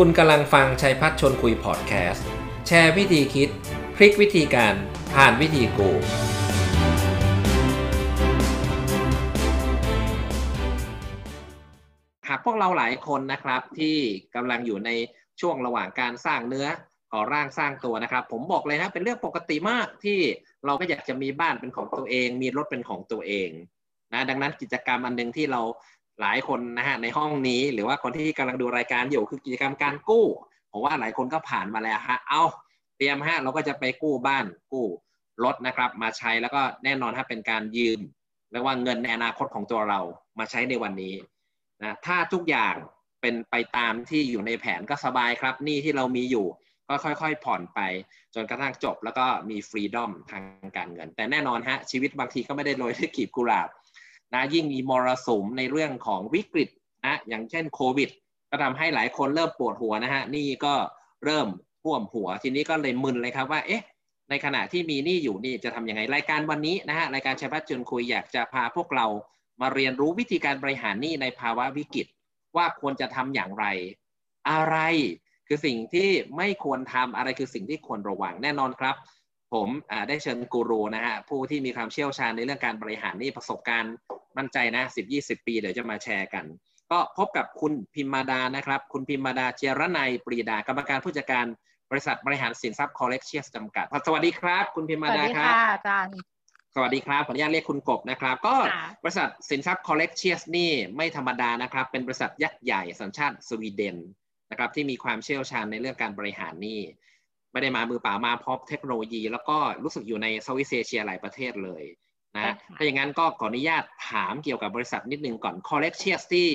คุณกำลังฟังชัยพัฒชนคุยพอดแคสต์ แชร์วิธีคิด พลิกวิธีการผ่านวิธีกู หากพวกเราหลายคนนะครับที่กำลังอยู่ในช่วงระหว่างการสร้างเนื้อก่อร่างสร้างตัวนะครับ ผมบอกเลยนะเป็นเรื่องปกติมากที่เราก็อยากจะมีบ้านเป็นของตัวเอง มีรถเป็นของตัวเองนะดังนั้นกิจกรรมอันหนึ่งที่เรา หลายคนนะฮะในห้องนี้หรือว่าคนที่กำลังดูรายการอยู่คือกิจกรรมการกู้ผมว่าหลายคนก็ผ่านมาแล้วฮะเอาเตรียมฮะเราก็จะไปกู้บ้านกู้รถนะครับ มาใช้แล้วก็แน่นอนถ้าเป็นการยืมเรียกว่าเงินในอนาคตของตัวเรามาใช้ในวันนี้นะถ้าทุกอย่างเป็นไปตามที่อยู่ในแผนก็สบายครับหนี่ที่เรามีอยู่ก็ค่อยๆ ผ่อนไปจนกระทั่งจบแล้วก็มีฟรีดอมทางการเงิน แต่แน่นอนฮะชีวิตบางทีก็ไม่ได้โรยด้วยกีบกุหลาบ นะยิ่งมีมรสุมในเรื่องของวิกฤตนะอย่างเช่นโควิด ก็ทำให้หลายคนเริ่มปวดหัวนะฮะนี่ก็เริ่มท่วมหัวทีนี้ก็เลยมึนเลยครับว่าเอ๊ะในขณะที่มีหนี้อยู่นี่จะทำยังไงรายการวันนี้นะฮะรายการชัยพัฒน์จนคุยอยากจะพาพวกเรามาเรียนรู้วิธีการบริหารหนี้ในภาวะวิกฤต ว่าควรจะทำอย่างไร อะไรคือสิ่งที่ไม่ควรทำอะไรคือสิ่งที่ควรระวังแน่นอนครับ ผมได้เชิญกูรูนะฮะผู้ที่มีความเชี่ยวชาญในเรื่องการบริหารหนี้ประสบการณ์มั่นใจนะสิบยี่สิบปีเดี๋ยวจะมาแชร์กัน ก็พบกับคุณพิมมาดานะครับ คุณพิมมาดาเจรนัยปรีดากรรมการผู้จัดการบริษัทบริหารสินทรัพย์ Collectius จำกัด สวัสดีครับ คุณพิมมาดาครับสวัสดีค่ะอาจารย์สวัสดีครับขออนุญาตเรียกคุณกบนะครับ ก็บริษัทสินทรัพย์ Collectius นี่ไม่ธรรมดานะครับ เป็นบริษัทยักษ์ใหญ่สัญชาติสวีเดนนะครับที่มีความเชี่ยวชาญในเรื่องการบริหารหนี้ ไม่ได้มามือเปล่ามาพร้อมเทคโนโลยี แล้วก็รู้สึกอยู่ในเซาท์อีสเอเชียหลายประเทศเลยนะถ้าอย่างนั้นก็ขออนุญาตถามเกี่ยวกับบริษัทนิดนึงก่อน c o l l e c t i o u s ที่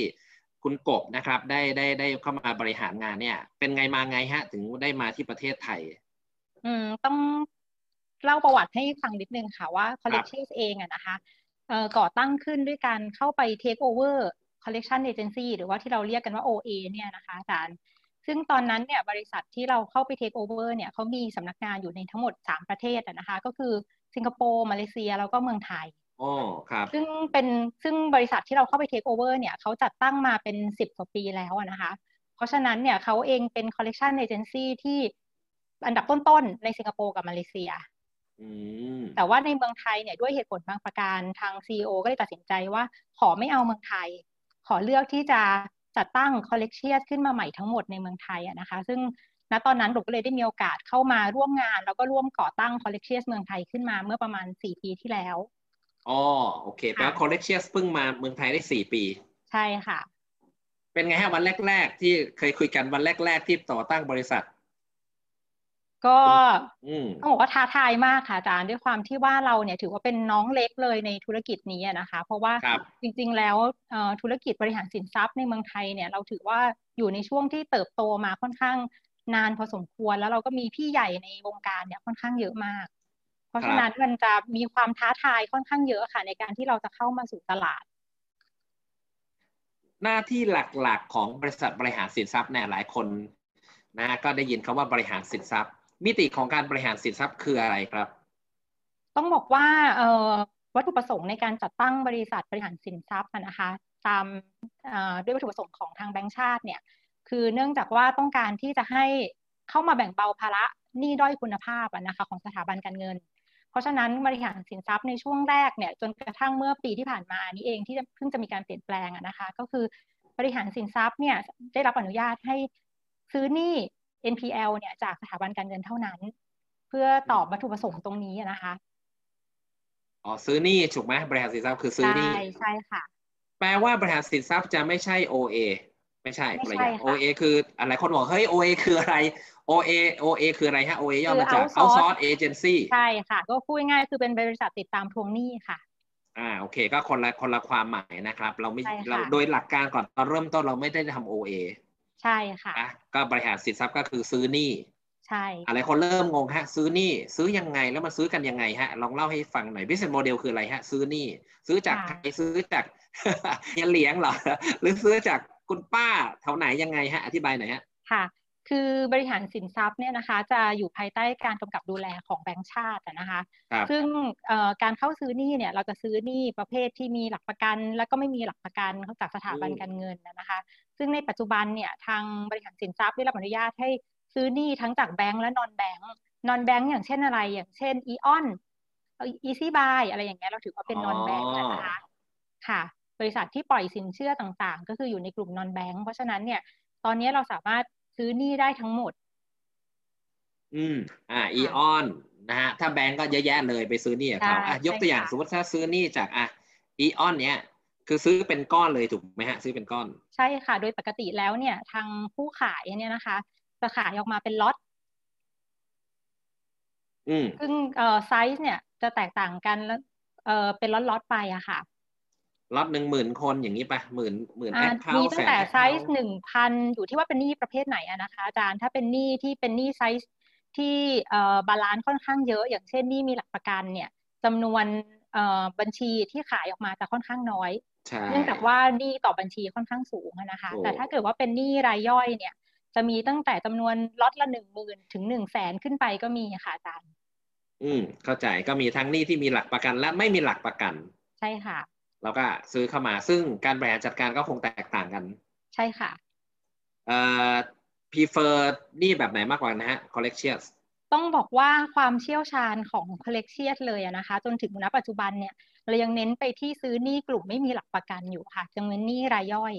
คุณกบนะครับได้ได้ได้เข้ามาบริหารงานเนี่ย เป็นไงมาไงฮะ ถึงได้มาที่ประเทศไทย อืมต้องเล่าประวัติให้ฟังนิดนึงค่ะว่า c o l l e c t i o u s เองอะนะคะเอ่อก่อตั้งขึ้นด้วยการเข้าไป take over collection agency หรือว่าที่เราเรียกกันว่า OA เนี่ยนะคะอาจารย์ ซึ่งตอนนั้นเนี่ยบริษัทที่เราเข้าไป take over เนี่ยเขามีสำนักงานอยู่ในทั้งหมด 3 ประเทศนะคะ ก็คือสิงคโปร์มาเลเซียแล้วก็เมืองไทยโอ้ครับซึ่งเป็นซึ่งบริษัทที่เราเข้าไป take over เนี่ยเขาจัดตั้งมาเป็น 10กว่าปีแล้วนะคะ เพราะฉะนั้นเนี่ยเขาเองเป็น collection agency ที่อันดับต้นๆ ในสิงคโปร์กับมาเลเซียแต่ว่าในเมืองไทยเนี่ยด้วยเหตุผลบางประการทาง CEO ก็เลยตัดสินใจว่า ขอไม่เอาเมืองไทย ขอเลือกที่จะ จัดตั้ง Collectius ขึ้นมาใหม่ทั้งหมดในเมืองไทยอะนะคะ ซึ่งณตอนนั้นกบก็เลยได้มีโอกาสเข้ามาร่วมงาน แล้วก็ร่วมก่อตั้ง Collectius เมืองไทยขึ้นมาเมื่อประมาณสี่ปีที่แล้วอ๋อโอเคแปลว่า Collectius เพิ่งมาเมืองไทยได้สี่ปี ใช่ค่ะ เป็นไงฮะวันแรก ๆ ที่เคยคุยกันวันแรก ๆ ที่ก่อตั้งบริษัท ก็ต้องบอกว่าท้าทายมากค่ะอาจารย์ด้วยความที่ว่าเราเนี่ยถือว่าเป็นน้องเล็กเลยในธุรกิจนี้นะคะ เพราะว่าจริง ๆ แล้วธุรกิจบริหารสินทรัพย์ในเมืองไทยเนี่ยเราถือว่าอยู่ในช่วงที่เติบโตมาค่อนข้างนานพอสมควรแล้วเราก็มีพี่ใหญ่ในวงการเนี่ยค่อนข้างเยอะมาก เพราะฉะนั้นมันจะมีความท้าทายค่อนข้างเยอะค่ะในการที่เราจะเข้ามาสู่ตลาด หน้าที่หลักๆของบริษัทบริหารสินทรัพย์เนี่ยหลายคนนะก็ได้ยินคาว่าบริหารสินทรัพย์ มิติของการบริหารสินทรัพย์คืออะไรครับ ต้องบอกว่าวัตถุประสงค์ในการจัดตั้งบริษัทบริหารสินทรัพย์นะคะ ตามด้วยวัตถุประสงค์ของทางแบงก์ชาติเนี่ยคือเนื่องจากว่าต้องการที่จะให้เข้ามาแบ่งเบาภาระหนี้ด้อยคุณภาพนะคะของสถาบันการเงิน เพราะฉะนั้นบริหารสินทรัพย์ในช่วงแรกเนี่ยจนกระทั่งเมื่อปีที่ผ่านมานี้เองที่เพิ่งจะมีการเปลี่ยนแปลงนะคะ ก็คือบริหารสินทรัพย์เนี่ยได้รับอนุญาตให้ซื้อหนี้ NPL เนี่ยจากสถาบันการเงินเท่านั้น เพื่อตอบวัตถุประสงค์ตรงนี้นะคะอ๋อซื้อนี่ถูกไหมบริหารสินทรัพย์คือซื้อนี่ใช่ใช่ค่ะ แปลว่าบริหารสินทรัพย์จะไม่ใช่ OA ไม่ใช่ไม่ใช่ OA คืออะไรคนบอกเฮ้ย OA คืออะไร OA OA คืออะไรฮะ OA ย่อมาจาก outsource agency ใช่ค่ะ ก็พูดง่ายคือเป็นบริษัทติดตามทวงหนี้ค่ะอ่าโอเค ก็คนละคนละความหมายนะครับ เราไม่เราโดยหลักการก่อนตอนเริ่มต้นเราไม่ได้ทำ OA ใช่ค่ะก็บริหารสินทรัพย์ก็คือซื้อหนี้ใช่อะไรคนเริ่มงงฮะ ซื้อหนี้ซื้อยังไงแล้วมันซื้อกันยังไงฮะลองเล่าให้ฟังหน่อย business model คืออะไรฮะ ซื้อหนี้ซื้อจากใครซื้อจากเฮียเลี้ยงเหรอหรือซื้อจากคุณป้าแถวไหนยังไงฮะอธิบายหน่อยฮะค่ะคือบริหารสินทรัพย์เนี่ยนะคะ จะอยู่ภายใต้การกำกับดูแลของแบงก์ชาตินะคะ ซึ่งการเข้าซื้อหนี้เนี่ยเราจะซื้อหนี้ประเภทที่มีหลักประกัน แล้วก็ไม่มีหลักประกันจากสถาบันการเงินนะคะ ซึ่งในปัจจุบันเนี่ยทางบริหารสินทรัพย์ได้รับอนุญาตให้ซื้อหนี้ทั้งจากแบงก์และ non-bank non-bank อย่างเช่นอะไร อย่างเช่น AEON Easy Buy อะไรอย่างเงี้ยเราถือว่าเป็น non-bank นะคะค่ะ บริษัทที่ปล่อยสินเชื่อต่างๆ ก็คืออยู่ในกลุ่ม non-bank เพราะฉะนั้นเนี่ยตอนนี้เราสามารถซื้อหนี้ได้ทั้งหมด อืม อ่า AEON นะฮะถ้าแบงก์ก็เยอะแยะเลยไปซื้อหนี้กับเขาอะยกตัวอย่างสมมติถ้าซื้อหนี้จากอะAEON เนี้ย คือซื้อเป็นก้อนเลยถูกไหมฮะซื้อเป็นก้อน ใช่ค่ะ โดยปกติแล้วเนี่ย ทางผู้ขายเนี่ยนะคะ จะขายออกมาเป็นล็อตอืมซึ่งเอ่อไซส์เนี่ยจะแตกต่างกันแล้วเอ่อเป็นล็อตล็อตไปอะค่ะล็อตหนึ่งหมื่นคนอย่างนี้ปะหมื่นหมื่น account มีตั้งแต่ไซส์หนึ่งพันอยู่ที่ว่าเป็นหนี้ประเภทไหนอะนะคะอาจารย์ถ้าเป็นหนี้ที่เป็นหนี้ไซส์ที่เอ่อ balance ค่อนข้างเยอะ อย่างเช่นหนี้มีหลักประกันเนี่ยจำนวนเอ่อบัญชีที่ขายออกมาจะค่อนข้างน้อย เนื่องจากว่าหนี้ต่อบัญชีค่อนข้างสูงนะคะ แต่ถ้าเกิดว่าเป็นหนี้รายย่อยเนี่ย จะมีตั้งแต่จำนวนล็อตละหนึ่งหมื่นถึงหนึ่งแสนขึ้นไปก็มีค่ะอาจารย์ อืม เข้าใจก็มีทั้งหนี้ที่มีหลักประกันและไม่มีหลักประกัน ใช่ค่ะเราก็ซื้อเข้ามาซึ่งการบริหารจัดการก็คงแตกต่างกัน ใช่ค่ะ เอ่อ prefer นี่แบบไหนมากกว่านะฮะ collections ต้องบอกว่าความเชี่ยวชาญของ collections เลยนะคะ จนถึงณปัจจุบันเนี่ยเรายังเน้นไปที่ซื้อหนี้กลุ่มไม่มีหลักประกันอยู่ค่ะจะเงินหนี้รายย่อย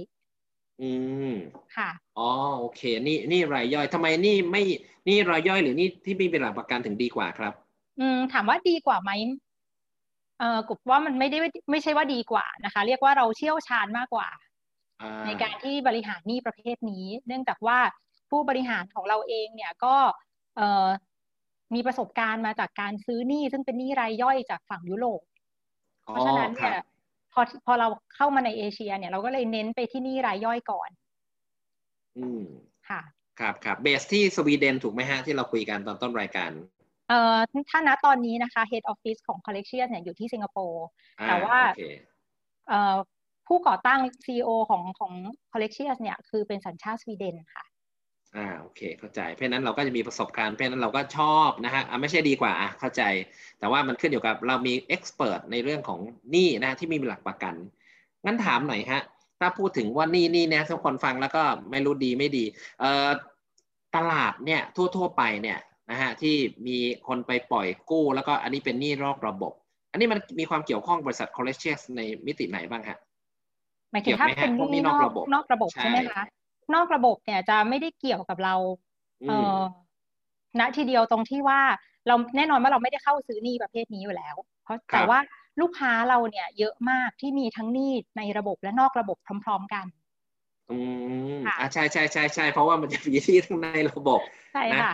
อืมค่ะอ๋อโอเคนี่นี่รายย่อยทำไมนี่ไม่นี่รายย่อยหรือนี่ที่มีเป็นหลักประกันถึงดีกว่าครับ อืม ถามว่าดีกว่าไหมเอ่อกบว่ามันไม่ได้ไม่ใช่ว่าดีกว่านะคะ เรียกว่าเราเชี่ยวชาญมากกว่า ในการที่บริหารหนี้ประเภทนี้ เนื่องจากว่าผู้บริหารของเราเองเนี่ยก็เอ่อมีประสบการณ์มาจากการซื้อหนี้ซึ่งเป็นหนี้รายย่อยจากฝั่งยุโรป เพราะฉะนั้นเนี่ยพอพอเราเข้ามาในเอเชีย เนี่ยเราก็เลยเน้นไปที่หนี้รายย่อยก่อน อืมค่ะครับครับเบสที่สวีเดนถูกไหมฮะที่เราคุยกันตอนต้นรายการเอ่อถ้าณตอนนี้นะคะ Head Office ของ Collection เนี่ยอยู่ที่สิงคโปร์แต่ว่าเอ่อผู้ก่อตั้ง CEO ของของ Collection เนี่ยคือเป็นสัญชาติสวีเดนค่ะ อ่าโอเคเข้าใจ เพราะนั้นเราก็จะมีประสบการณ์เพราะนั้นเราก็ชอบนะฮะอ่าไม่ใช่ดีกว่าอะเข้าใจ แต่ว่ามันขึ้นอยู่กับเรามีเอ็กซ์เพรสในเรื่องของหนี้นะที่มีหลักประกัน งั้นถามหน่อยฮะถ้าพูดถึงว่านี่นี่เนี่ยทุกคนฟังแล้วก็ไม่รู้ดีไม่ดีเอ่อตลาดเนี่ยทั่ว ๆ ไปเนี่ยนะฮะที่มีคนไปปล่อยกู้ แล้วก็อันนี้เป็นหนี้นอกระบบ อันนี้มันมีความเกี่ยวข้องบริษัทคอลเลกชันในมิติไหนบ้างฮะหมายถึงถ้าเป็นหนี้นอกระบบนอกระบบใช่ไหมคะ นอกระบบเนี่ยจะไม่ได้เกี่ยวกับเราเออณทีเดียวตรงที่ว่าเราแน่นอนว่าเราไม่ได้เข้าซื้อหนี้ประเภทนี้อยู่แล้ว เพราะแต่ว่าลูกค้าเราเนี่ย เยอะมากที่มีทั้งหนี้ในระบบและนอกระบบพร้อม ๆกัน อืมอ่าใช่ใช่ใช่ใช่เพราะว่ามันจะมีที่ทั้งในระบบใช่ค่ะ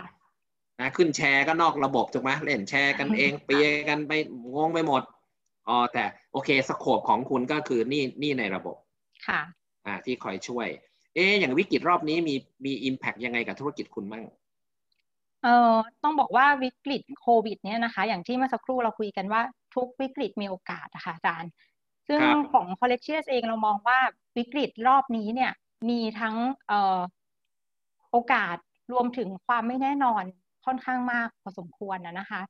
นะขึ้นแชร์ก็นอกระบบถูกไหมเล่นแชร์กันเองเปียกันไปงงไปหมดอ๋อแต่โอเคสโคปของคุณก็คือนี่นี่ในระบบค่ะ อ่าที่คอยช่วย เอ๊อย่างวิกฤตรอบนี้มีมีอิมแพกยังไงกับธุรกิจคุณบ้างเอ่อต้องบอกว่าวิกฤตโควิด เนี่ยนะคะ อย่างที่เมื่อสักครู่เราคุยกันว่าทุกวิกฤตมีโอกาสนะคะอาจารย์ ซึ่งของ c o l l e c t i o n เองเรามองว่าวิกฤตรอบนี้เนี่ยมีทั้งเอ่อโอกาสรวมถึงความไม่แน่นอนค่อนข้างมากพอสมควรนะนะคะ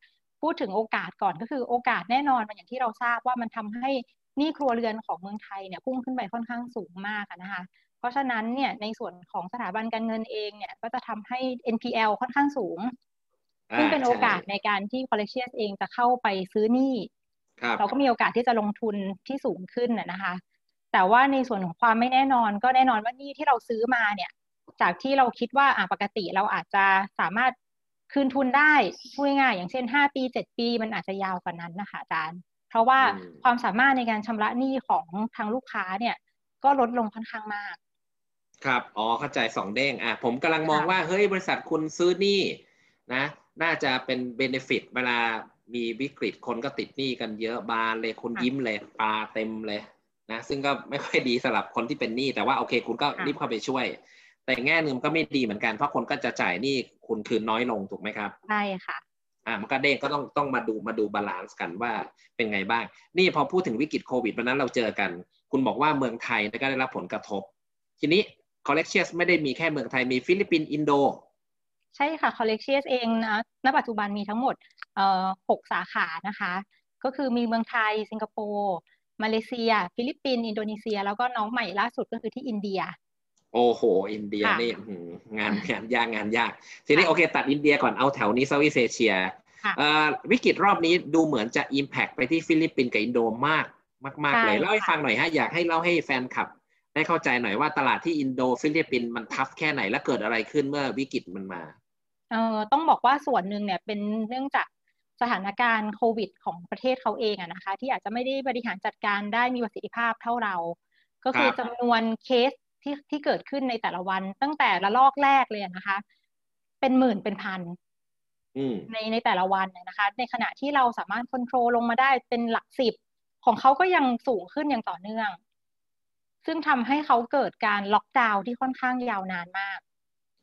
พูดถึงโอกาสก่อนก็คือโอกาสแน่นอนมันอย่างที่เราทราบว่ามันทำให้หนี้ครัวเรือนของเมืองไทยเนี่ยพุ่งขึ้นไปค่อนข้างสูงมากนะคะ เพราะฉะนั้นเนี่ยในส่วนของสถาบันการเงินเองเนี่ยก็จะทำให้ NPL ค่อนข้างสูง ซึ่งเป็นโอกาสในการที่ collection เองจะเข้าไปซื้อหนี้เราก็มีโอกาสที่จะลงทุนที่สูงขึ้นนะคะ แต่ว่าในส่วนของความไม่แน่นอนก็แน่นอนว่านี่ที่เราซื้อมาเนี่ย จากที่เราคิดว่าอ่าปกติเราอาจจะสามารถคืนทุนได้พูดง่ายอย่างเช่นห้าปีเจ็ดปีมันอาจจะยาวกว่านั้นนะคะอาจารย์ เพราะว่าความสามารถในการชำระหนี้ของทางลูกค้าเนี่ย ก็ลดลงค่อนข้างมาก ครับ อ๋อ เข้าใจสองเด้ง อะ ผมกำลังมองว่า เฮ้ย บริษัทคุณซื้อหนี้นะ น่าจะเป็นเบนฟิตเวลามีวิกฤตคนก็ติดหนี้กันเยอะบานเลยคุณยิ้มเลยปลาเต็มเลยนะ ซึ่งก็ไม่ค่อยดีสำหรับคนที่เป็นหนี้แต่ว่าโอเค คุณก็รีบเข้าไปช่วย แต่แง่หนึ่งก็ไม่ดีเหมือนกันเพราะคนก็จะจ่ายหนี้คุณคืนน้อยลงถูกไหมครับ ใช่ค่ะอ่ามันก็เด้งก็ต้องต้องมาดูมาดู balance กันว่าเป็นไงบ้าง นี่พอพูดถึงวิกฤตโควิดวันนั้นเราเจอกัน คุณบอกว่าเมืองไทยก็ได้รับผลกระทบ ทีนี้ Collectius ไม่ได้มีแค่เมืองไทยมีฟิลิปปินส์อินโด ใช่ค่ะ Collectius เองนะณปัจจุบันมีทั้งหมดเอ่อหกสาขานะคะ ก็คือมีเมืองไทย สิงคโปร์มาเลเซีย ฟิลิปปินส์อินโดนีเซีย แล้วก็น้องใหม่ล่าสุดก็คือที่อินเดีย โอ้โห อินเดียนี่งานงานยากงานยาก ทีนี้โอเค ตัดอินเดียก่อนเอาแถวนี้ Southeast Asia วิกฤตรอบนี้ดูเหมือนจะ impact ไปที่ฟิลิปปินส์กับอินโดมากมาก ๆ เลย เล่าให้ฟังหน่อยฮะ อยากให้เล่าให้แฟนคลับ ได้เข้าใจหน่อยว่าตลาดที่อินโดฟิลิปปินส์มัน tough แค่ไหนและเกิดอะไรขึ้นเมื่อวิกฤตมันมาเออต้องบอกว่าส่วนหนึ่งเนี่ยเป็นเนื่องจากสถานการณ์โควิด ของประเทศเขาเองอะนะคะ ที่อาจจะไม่ได้บริหารจัดการได้มีประสิทธิภาพเท่าเรา ก็คือจำนวนเคสที่ที่เกิดขึ้นในแต่ละวัน ตั้งแต่ระลอกแรกเลยนะคะ เป็นหมื่นเป็นพันในในแต่ละวันนะคะ ในขณะที่เราสามารถควบคุมลงมาได้เป็นหลักสิบของเขาก็ยังสูงขึ้นอย่างต่อเนื่อง ซึ่งทำให้เขาเกิดการล็อกดาวน์ที่ค่อนข้างยาวนานมาก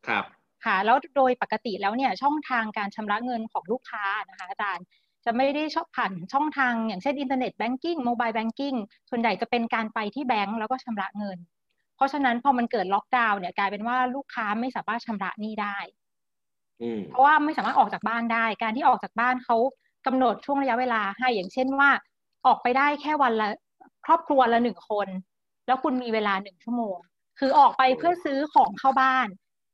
ครับค่ะแล้วโดยปกติแล้วเนี่ยช่องทางการชำระเงินของลูกค้านะคะอาจารย์จะไม่ได้ชอบผ่านช่องทางอย่างเช่น internet banking mobile banking ส่วนใหญ่จะเป็นการไปที่แบงก์แล้วก็ชำระเงิน เพราะฉะนั้นพอมันเกิดล็อกดาวน์เนี่ยกลายเป็นว่าลูกค้าไม่สามารถชำระหนี้ได้เพราะว่าไม่สามารถออกจากบ้านได้ การที่ออกจากบ้านเขากำหนดช่วงระยะเวลาให้อย่างเช่นว่า ออกไปได้แค่วันละครอบครัวละหนึ่งคน แล้วคุณมีเวลาหนึ่งชั่วโมง คือออกไปเพื่อซื้อของเข้าบ้าน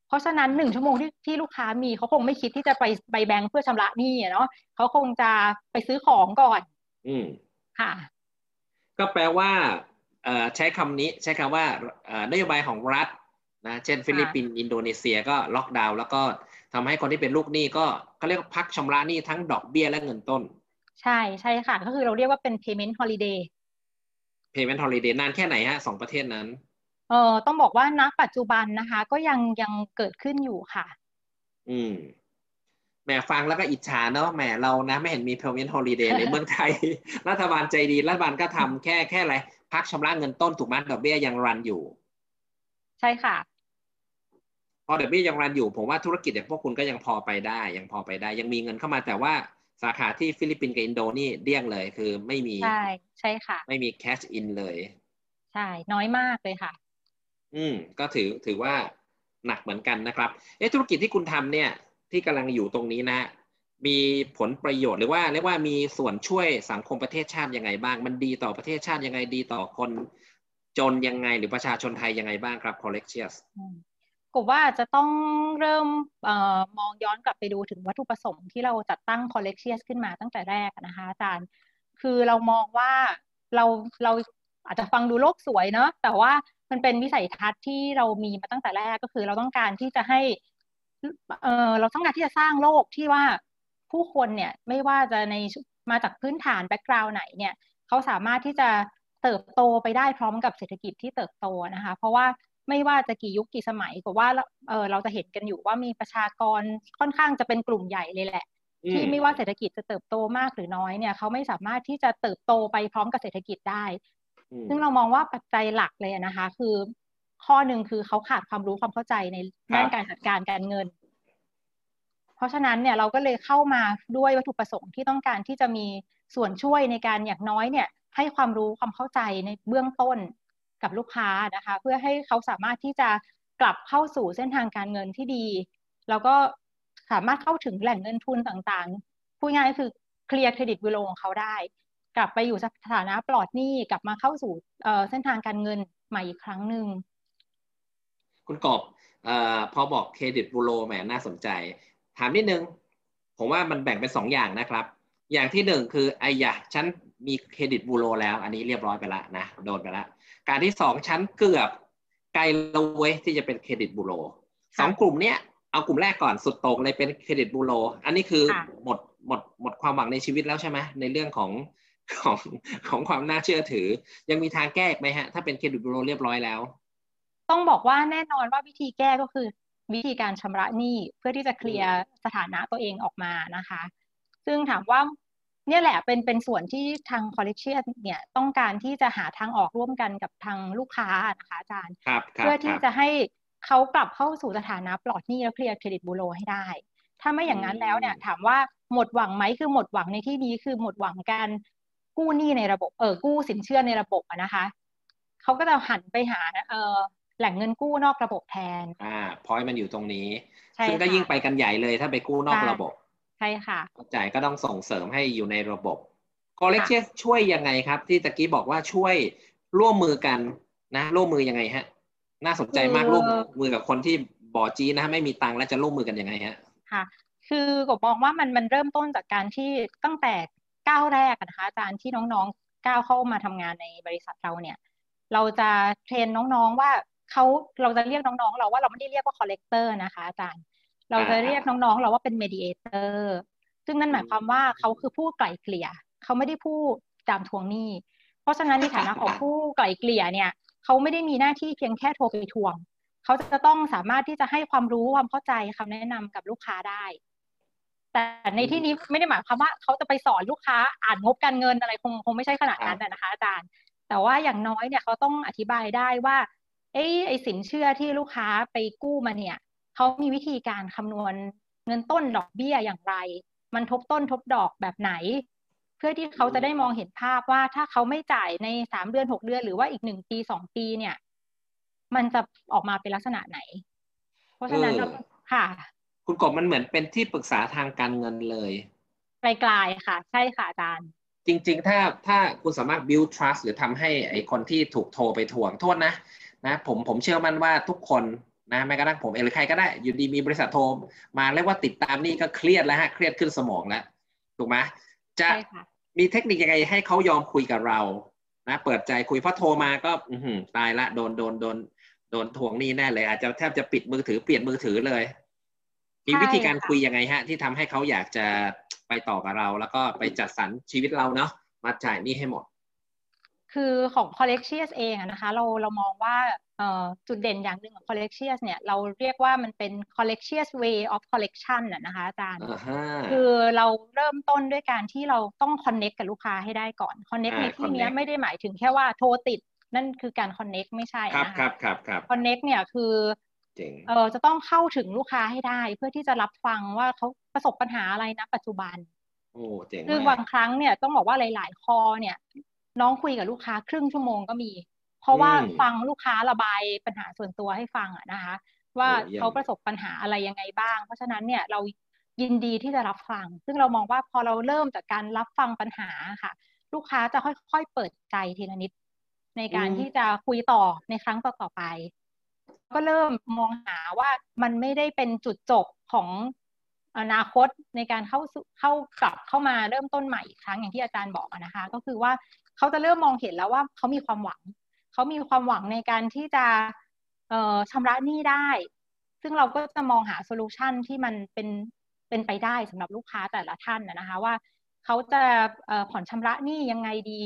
เพราะฉะนั้นหนึ่งชั่วโมงที่ที่ลูกค้ามีเขาคงไม่คิดที่จะไปไปแบงค์เพื่อชำระหนี้เนาะเขาคงจะไปซื้อของก่อน อืมค่ะ ก็แปลว่าเอ่อใช้คำนี้ใช้คำว่าเอ่อนโยบายของรัฐนะเช่น ฟิลิปปินส์อินโดนีเซียก็ล็อกดาวน์แล้วก็ทำให้คนที่เป็นลูกหนี้ก็เขาเรียกพักชำระหนี้ทั้งดอกเบี้ยและเงินต้น ใช่ใช่ค่ะ ก็คือเราเรียกว่าเป็น payment holiday payment holiday นานแค่ไหนฮะสองประเทศนั้นเออต้องบอกว่าณปัจจุบันนะคะ ก็ยังยังเกิดขึ้นอยู่ค่ะ อืมแหมฟังแล้วก็อิจฉาเนาะแหมเรานะไม่เห็นมี payment holiday ในเมืองไทย รัฐบาลใจดี รัฐบาลก็ทำแค่แค่อะไร พักชำระเงินต้นถูกไหมดอกเบี้ยยัง run อยู่ ใช่ค่ะพอดอกเบี้ยยัง run อยู่ ผมว่าธุรกิจอย่างพวกคุณก็ยังพอไปได้ ยังพอไปได้ ยังมีเงินเข้ามาแต่ว่า สาขาที่ฟิลิปปินส์กับอินโดนี่เดี้ยงเลยคือไม่มีใช่ใช่ค่ะ ไม่มี cash in เลย ใช่ น้อยมากเลยค่ะ อืม ก็ถือถือว่าหนักเหมือนกันนะครับ เอ๊ะธุรกิจที่คุณทำเนี่ย ที่กำลังอยู่ตรงนี้นะ มีผลประโยชน์หรือว่าเรียกว่ามีส่วนช่วยสังคมประเทศชาติยังไงบ้าง มันดีต่อประเทศชาติยังไงดีต่อคนจนยังไงหรือประชาชนไทยยังไงบ้างครับ Collection กว่าจะต้องเริ่มออมองย้อนกลับไปดูถึงวัตถุประสงค์ที่เราจัดตั้ง Collection ขึ้นมาตั้งแต่แรกนะคะอาจารย์ คือเรามองว่าเราเราอาจจะฟังดูโลกสวยเนาะแต่ว่ามันเป็นวิสัยทัศน์ที่เรามีมาตั้งแต่แรกก็คือ เราต้องการที่จะให้เออเราต้องการที่จะสร้างโลกที่ว่าผู้คนเนี่ยไม่ว่าจะในมาจากพื้นฐานแบ็กกราวน์ไหนเนี่ยเขาสามารถที่จะเติบโตไปได้พร้อมกับเศรษฐกิจที่เติบโตนะคะ เพราะว่า ไม่ว่าจะกี่ยุคกี่สมัยก็ว่าเออเราจะเห็นกันอยู่ว่ามีประชากรค่อนข้างจะเป็นกลุ่มใหญ่เลยแหละ ที่ไม่ว่าเศรษฐกิจจะเติบโตมากหรือน้อยเนี่ยเขาไม่สามารถที่จะเติบโตไปพร้อมกับเศรษฐกิจได้ ซึ่งเรามองว่าปัจจัยหลักเลยนะคะ คือ ข้อหนึ่งคือเขาขาดความรู้ความเข้าใจในด้านการจัดการการเงิน เพราะฉะนั้นเนี่ยเราก็เลยเข้ามาด้วยวัตถุประสงค์ที่ต้องการที่จะมีส่วนช่วยในการอย่างน้อยเนี่ย ให้ความรู้ความเข้าใจในเบื้องต้น กับลูกค้านะคะ เพื่อให้เขาสามารถที่จะกลับเข้าสู่เส้นทางการเงินที่ดี แล้วก็สามารถเข้าถึงแหล่งเงินทุนต่างๆพูดง่ายคือเคลียร์เครดิตวิโลของเขาได้ กลับไปอยู่สถานะปลอดหนี้กลับมาเข้าสู่เส้นทางการเงินใหม่อีกครั้งหนึ่งคุณกบอพอบอกเครดิตบูโรแหมน่าสนใจ ถามนิดนึง ผมว่ามันแบ่งเป็นสองอย่างนะครับ อย่างที่หนึ่งคือไอ้ยะฉันมีเครดิตบูโรแล้ว อันนี้เรียบร้อยไปแล้วนะโดนไปแล้ว การที่สองฉันเกือบไกลละเว้ยที่จะเป็นเครดิตบูโรสองกลุ่มเนี้ยเอากลุ่มแรกก่อนสุดโต่งเลยเป็นเครดิตบูโรอันนี้คือหมดหมดหมดความหวังในชีวิตแล้วใช่ไหมในเรื่องของของของความน่าเชื่อถือ ยังมีทางแก้ไหมฮะ ถ้าเป็นเครดิตบูโรเรียบร้อยแล้ว ต้องบอกว่าแน่นอนว่าวิธีแก้ก็คือ วิธีการชำระหนี้เพื่อที่จะเคลียร์สถานะตัวเองออกมานะคะ ซึ่งถามว่า เนี่ยแหละเป็นเป็นส่วนที่ทาง Collectius เนี่ยต้องการที่จะหาทางออกร่วมกันกับทางลูกค้านะคะอาจารย์ เพื่อที่จะให้เขากลับเข้าสู่สถานะปลอดหนี้และเคลียร์เครดิตบูโรให้ได้ ถ้าไม่อย่างนั้นแล้วเนี่ยถามว่าหมดหวังไหมคือหมดหวังในที่นี้คือหมดหวังการกู้หนี้ในระบบเออกู้สินเชื่อในระบบนะคะเขาก็จะหันไปหาเออแหล่งเงินกู้นอกระบบแทน อ่าพอยมันอยู่ตรงนี้ ซึ่งก็ยิ่งไปกันใหญ่เลยถ้าไปกู้นอกระบบ ใช่ค่ะจ่ายก็ต้องส่งเสริมให้อยู่ในระบบคอลเลกชันช่วยยังไงครับ ที่ตะกี้บอกว่าช่วยร่วมมือกันนะร่วมมือยังไงฮะ น่าสนใจมากร่วมมือกับคนที่บ่อจีนะฮะไม่มีตังค์แล้วจะร่วมมือกันยังไงฮะค่ะ คือกบมองว่ามันมันเริ่มต้นจากการที่ตั้งแต่ก้าวแรกนะคะอาจารย์ที่น้องๆก้าวเข้ามาทำงานในบริษัทเราเนี่ย เราจะ train น้องๆว่าเขาเราจะเรียกน้องๆ เราว่าเราไม่ได้เรียกว่า collector นะคะอาจารย์ เราจะเรียกน้องๆ เราว่าเป็น mediator ซึ่งนั่นหมายความว่าเขาคือผู้ไกล่เกลี่ย เขาไม่ได้ผู้จามทวงหนี้ เพราะฉะนั้นในฐานะของผู้ไกล่เกลี่ยเนี่ยเขาไม่ได้มีหน้าที่เพียงแค่โทรไปทวง เขาจะต้องสามารถที่จะให้ความรู้ความเข้าใจคำแนะนำกับลูกค้าได้ แต่ในที่นี้ไม่ได้หมายความว่าเขาจะไปสอนลูกค้าอ่านงบการเงินอะไรคงคงไม่ใช่ขนาดนั้นนะคะอาจารย์ แต่ว่าอย่างน้อยเนี่ยเขาต้องอธิบายได้ว่าเอ้ไอสินเชื่อที่ลูกค้าไปกู้มาเนี่ย เขามีวิธีการคำนวณเงินต้นดอกเบี้ยอย่างไร มันทบต้นทบดอกแบบไหน เพื่อที่เขาจะได้มองเห็นภาพว่าถ้าเขาไม่จ่ายในสามเดือนหกเดือนหรือว่าอีกหนึ่งปีสองปีเนี่ย มันจะออกมาเป็นลักษณะไหน เพราะฉะนั้นค่ะ คุณกบมันเหมือนเป็นที่ปรึกษาทางการเงินเลยไกลๆค่ะ ใช่ค่ะอาจารย์จริง ๆ ถ้าถ้าคุณสามารถ build trust หรือทำให้ไอคนที่ถูกโทรไปทวงโทษนะนะผมผมเชื่อมั่นว่าทุกคน นะแม้กระทั่งผมเองหรือใครก็ได้ อยู่ดีมีบริษัทโทรมาเรียกว่าติดตามนี่ก็เครียดแล้วฮะเครียดขึ้นสมองแล้วถูกไหมจะมีเทคนิคยังไงให้เขายอมคุยกับเรานะเปิดใจคุยเพราะโทรมาก็อืตายละโดนโดนโดนโดนทวงหนี้แน่เลย อาจจะแทบจะปิดมือถือเปลี่ยนมือถือเลย มีวิธีการคุยยังไงฮะ ที่ทำให้เขาอยากจะไปต่อกับเรา แล้วก็ไปจัดสรรชีวิตเราเนาะมาจ่ายหนี้ให้หมด คือของ c o l l e c t i o s เองนะคะ เราเรามองว่า จุดเด่นอย่างหนึ่งของ c o l l e c t i o s เนี่ยเราเรียกว่ามันเป็น c o l l e c t i o s way of collection นะคะอาจารย์ คือเราเริ่มต้นด้วยการที่เราต้อง connect กับลูกค้าให้ได้ก่อน connect ในที่นี้ไม่ได้หมายถึงแค่ว่าโทรติด นั่นคือการคอนเน็กไม่ใช่นะคะครับครับครับคอนเน็กเนี่ยคือเออจะต้องเข้าถึงลูกค้าให้ได้เพื่อที่จะรับฟังว่าเขาประสบปัญหาอะไรนะปัจจุบันโอ้เจ๋งคือบางครั้งเนี่ยต้องบอกว่าหลาย ๆ คอเนี่ยน้องคุยกับลูกค้าครึ่งชั่วโมงก็มี เพราะว่าฟังลูกค้าระบายปัญหาส่วนตัวให้ฟังอะนะคะ ว่าเขาประสบปัญหาอะไรยังไงบ้าง เพราะฉะนั้นเนี่ยเรายินดีที่จะรับฟัง ซึ่งเรามองว่าพอเราเริ่มจากการรับฟังปัญหาค่ะ ลูกค้าจะค่อยๆเปิดใจทีละนิด ในการที่จะคุยต่อในครั้งต่อๆไป ก็เริ่มมองหาว่ามันไม่ได้เป็นจุดจบของอนาคตในการเข้าเข้ากลับเข้ามาเริ่มต้นใหม่อีกครั้งอย่างที่อาจารย์บอกนะคะ ก็คือว่าเขาจะเริ่มมองเห็นแล้วว่าเขามีความหวัง เขามีความหวังในการที่จะชำระหนี้ได้ ซึ่งเราก็จะมองหาโซลูชันที่มันเป็นเป็นไปได้สำหรับลูกค้าแต่ละท่านนะคะว่าเขาจะผ่อนชำระหนี้ยังไงดี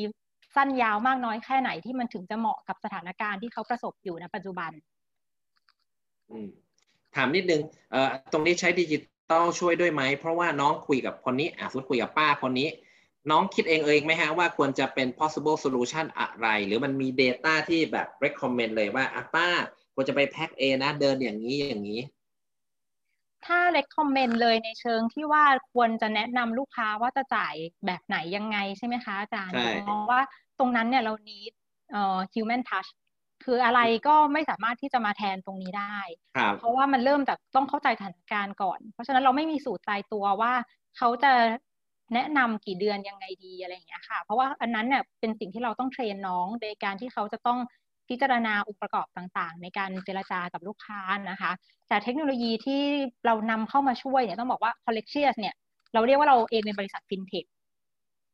สั้นยาวมากน้อยแค่ไหนที่มันถึงจะเหมาะกับสถานการณ์ที่เขาประสบอยู่ในปัจจุบันถามนิดนึงตรงนี้ใช้ดิจิตอลช่วยด้วยไหม เพราะว่าน้องคุยกับคนนี้อะสมมติคุยกับป้าคนนี้ น้องคิดเองเองไหมฮะว่าควรจะเป็น possible solution อะไร หรือมันมี Data ที่แบบ recommend เลยว่าอะป้าควรจะไปแพ็คเอนะ เดินอย่างนี้อย่างนี้ ถ้า recommend เลยในเชิงที่ว่าควรจะแนะนำลูกค้าว่าจะจ่ายแบบไหนยังไงใช่ไหมคะอาจารย์มองว่าตรงนั้นเนี่ยเรา need เอ่อ human touch คืออะไรก็ไม่สามารถที่จะมาแทนตรงนี้ได้ เพราะว่ามันเริ่มจากต้องเข้าใจสถานการณ์ก่อน เพราะฉะนั้นเราไม่มีสูตรตายตัวว่าเขาจะ แนะนำกี่เดือนยังไงดีอะไรอย่างเงี้ยค่ะ เพราะว่าอันนั้นเนี่ยเป็นสิ่งที่เราต้อง train น้องในการที่เขาจะต้องพิจารณาองค์ประกอบต่างๆ ในการเจรจากับลูกค้านะคะ แต่เทคโนโลยีที่เรานำเข้ามาช่วยเนี่ยต้องบอกว่า c o l l e c t i o s เนี่ยเราเรียกว่าเราเองเป็นบริษัทฟินเทค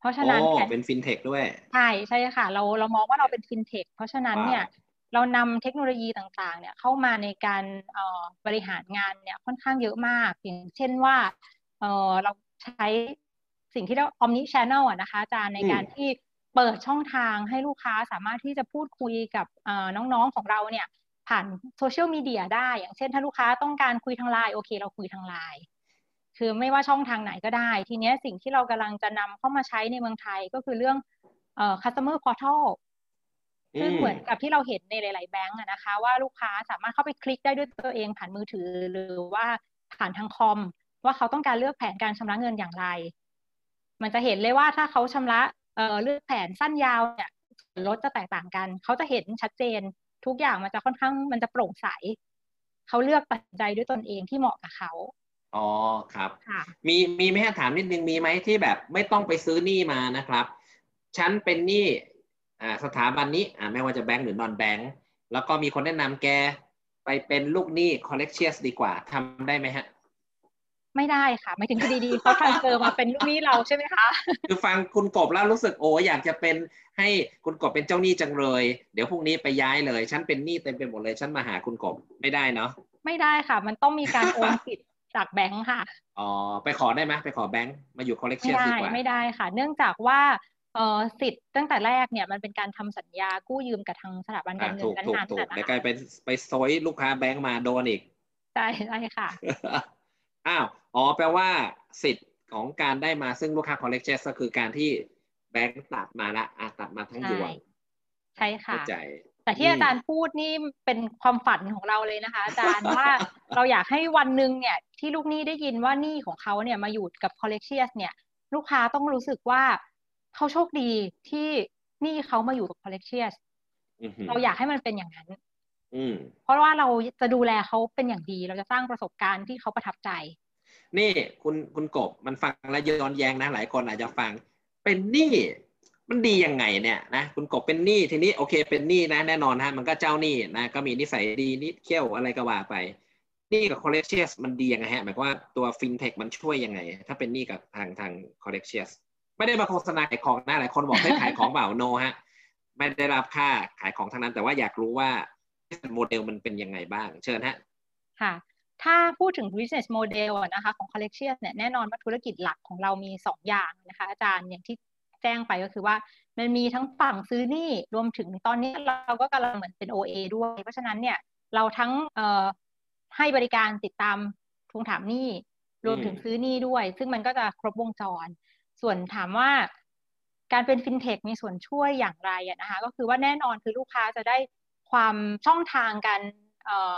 เพราะฉะนั้นเป็นฟินเทคด้วยใช่ใช่ค่ะ เราเรามองว่าเราเป็นฟินเทคเพราะฉะนั้นเนี่ยเรานำเทคโนโลยีต่างๆ เนี่ยเข้ามาในการบริหารงานเนี่ยค่อนข้างเยอะมาก อย่างเช่นว่าเราใช้ สิ่งที่เรียก omni channel อะนะคะอาจารย์ในการที่เปิดช่องทางให้ลูกค้าสามารถที่จะพูดคุยกับน้องๆของเราเนี่ยผ่านโซเชียลมีเดียได้ อย่างเช่นถ้าลูกค้าต้องการคุยทางไลน์โอเค เราคุยทางไลน์คือไม่ว่าช่องทางไหนก็ได้ ทีนี้สิ่งที่เรากำลังจะนำเข้ามาใช้ในเมืองไทยก็คือเรื่องเอ่อ customer portal ซึ่งเหมือนกับที่เราเห็นในหลาย ๆ แบงก์นะคะ ว่าลูกค้าสามารถเข้าไปคลิกได้ด้วยตัวเองผ่านมือถือ หรือว่าผ่านทางคอม ว่าเขาต้องการเลือกแผนการชำระเงินอย่างไร มันจะเห็นเลยว่าถ้าเขาชำระเอ่อเลือกแผนสั้นยาวเนี่ยลดจะแตกต่างกัน เขาจะเห็นชัดเจน ทุกอย่างมันจะค่อนข้างมันจะโปร่งใส เขาเลือกตัดใจด้วยตนเองที่เหมาะกับเขาอ๋อครับมีมีไหมถามนิดนึงมีไหมที่แบบไม่ต้องไปซื้อหนี้มานะครับ ฉันเป็นหนี้อ่าสถาบันนี้อ่าไม่ว่าจะแบงก์หรือนอนแบงก์แล้วก็มีคนแนะนำแกไปเป็นลูกหนี้คอลเลกเชียสดีกว่าทำได้ไหมฮะ ไม่ได้ค่ะไม่ถึงคดีดีเขาทรานเฟอร์มาเป็นลูกหนี้เราใช่ไหมคะคือฟังคุณกบแล้วรู้สึกโอ้อยากจะเป็นให้คุณกบเป็นเจ้าหนี้จังเลย เดี๋ยวพรุ่งนี้ไปย้ายเลย ฉันเป็นหนี้เต็มไปหมดเลย ฉันมาหาคุณกบไม่ได้เนาะไม่ได้ค่ะ มันต้องมีการโอนสิทธิ์จากแบงค์ค่ะอ๋อไปขอได้ไหมไปขอแบงค์มาอยู่คอลเลกไม่เชียสได้ดีกว่าไม่ได้ค่ะ เนื่องจากว่าเอ่อสิทธิ์ตั้งแต่แรกเนี่ยมันเป็นการทำสัญญากู้ยืมกับทางสถาบันอะการเงิถูนกถูกนั้นๆถูกนะเดี๋ยวคะกลายเป็นไปซอยลูกค้าแบงค์มาโดนอีกใช่ใช่ค่ะ อ้าวอ๋อแปลว่าสิทธิ์ของการได้มาซึ่งลูกค้าคอลเลกเชียสก็คือการที่แบงค์ตัดมาละอะตัดมาทั้งยวงใช่ค่ะเข้าใจแต่ที่อืมอาจารย์พูดนี่เป็นความฝันของเราเลยนะคะ อาจารย์ว่าเราอยากให้วันหนึ่งเนี่ยที่ลูกหนี้ได้ยินว่าหนี้ของเขาเนี่ยมาอยู่กับคอลเลกเชียสเนี่ย ลูกค้าต้องรู้สึกว่าเขาโชคดีที่หนี้เขามาอยู่กับคอลเลกเชียสอือหือเราอยากให้มันเป็นอย่างนั้นอืม เพราะว่าเราจะดูแลเขาเป็นอย่างดี เราจะสร้างประสบการณ์ที่เขาประทับใจ นี่คุณคุณกบมันฟังแล้วย้อนแย้งนะ หลายคนอาจจะฟัง เป็นหนี้มันดียังไงเนี่ยนะคุณกบเป็นหนี้ทีนี้โอเค เป็นหนี้นะแน่นอนฮะมันก็เจ้าหนี้นะก็มีนิสัยดีนิดเขี้ยวอะไรก็ว่าไปหนี้กับ Collectius มันดียังไงฮะหมายความว่าตัวฟินเทคมันช่วยยังไง ถ้าเป็นหนี้กับทางทาง Collectius ไม่ได้มาโฆษณาขายของนะหลายคนบอกให้ขายของเปล่าโนฮะไม่ได้รับค่าขายของทั้งนั้นแต่ว่าอยากรู้ว่า โมเดลมันเป็นยังไงบ้าง เชิญฮะค่ะ ถ้าพูดถึง business model อะนะคะของ Collectius เนี่ยแน่นอนว่าธุรกิจหลักของเรามี 2 อย่างนะคะ อาจารย์อย่างที่แจ้งไปก็คือว่ามันมีทั้งฝั่งซื้อหนี้รวมถึงตอนนี้เราก็กำลังเหมือนเป็น OA ด้วย เพราะฉะนั้นเนี่ยเราทั้งเอ่อให้บริการติดตามทวงถามหนี้รวมถึงซื้อหนี้ด้วย ซึ่งมันก็จะครบวงจร ส่วนถามว่าการเป็นฟินเทคมีส่วนช่วยอย่างไรอะนะคะ ก็คือว่าแน่นอนคือลูกค้าจะได้ ความช่องทางการเอ่อ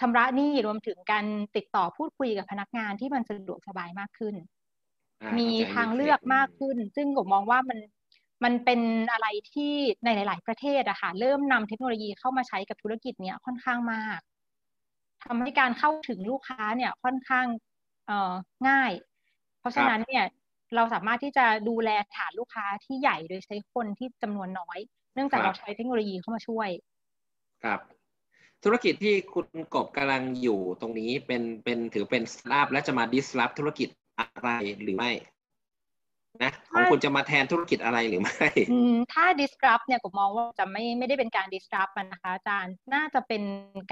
ชำระหนี้รวมถึงการติดต่อพูดคุยกับพนักงานที่มันสะดวกสบายมากขึ้นอ่ามีเข้ใจทางเลือกมากขึ้น ซึ่งผมมองว่ามันมันเป็นอะไรที่ในหลาย ๆ ประเทศอะค่ะเริ่มนำเทคโนโลยีเข้ามาใช้กับธุรกิจเนี้ยค่อนข้างมากทำให้การเข้าถึงลูกค้าเนี่ยค่อนข้างเอ่อง่าย เพราะฉะนั้นเนี่ยเราสามารถที่จะดูแลฐานลูกค้าที่ใหญ่โดยใช้คนที่จำนวนน้อย เนื่องจากเราใช้เทคโนโลยีเข้ามาช่วย ครับ ธุรกิจที่คุณกบกำลังอยู่ตรงนี้เป็นเป็นถือเป็นสตาร์ทอัพและจะมา disrupt ธุรกิจอะไรหรือไม่นะของคุณจะมาแทนธุรกิจอะไรหรือไม่อืมถ้า disrupt เนี่ยผมมองว่าจะไม่ไม่ได้เป็นการ disrupt อะนะคะอาจารย์ น่าจะเป็น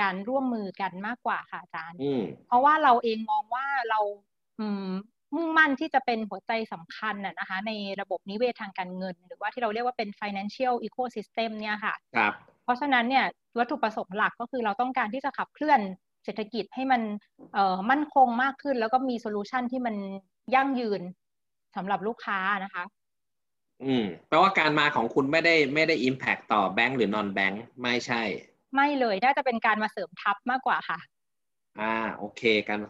การร่วมมือกันมากกว่าค่ะอาจารย์อืมเพราะว่าเราเองมองว่าเราอืมมุ่งมั่นที่จะเป็นหัวใจสำคัญน่ะนะคะ ในระบบนิเวศทางการเงิน หรือว่าที่เราเรียกว่าเป็น financial ecosystem เนี่ยค่ะครับเพราะฉะนั้นเนี่ย วัตถุประสงค์หลักก็คือเราต้องการที่จะขับเคลื่อนเศรษฐกิจให้มันเอ่อมั่นคงมากขึ้น แล้วก็มี solution ที่มันยั่งยืนสำหรับลูกค้านะคะ อืมแปลว่าการมาของคุณไม่ได้ไม่ได้ impact ต่อแบงก์หรือ non แบงก์ไม่ใช่ ไม่เลยน่าจะเป็นการมาเสริมทัพมากกว่าค่ะ อ่า โอเคกัน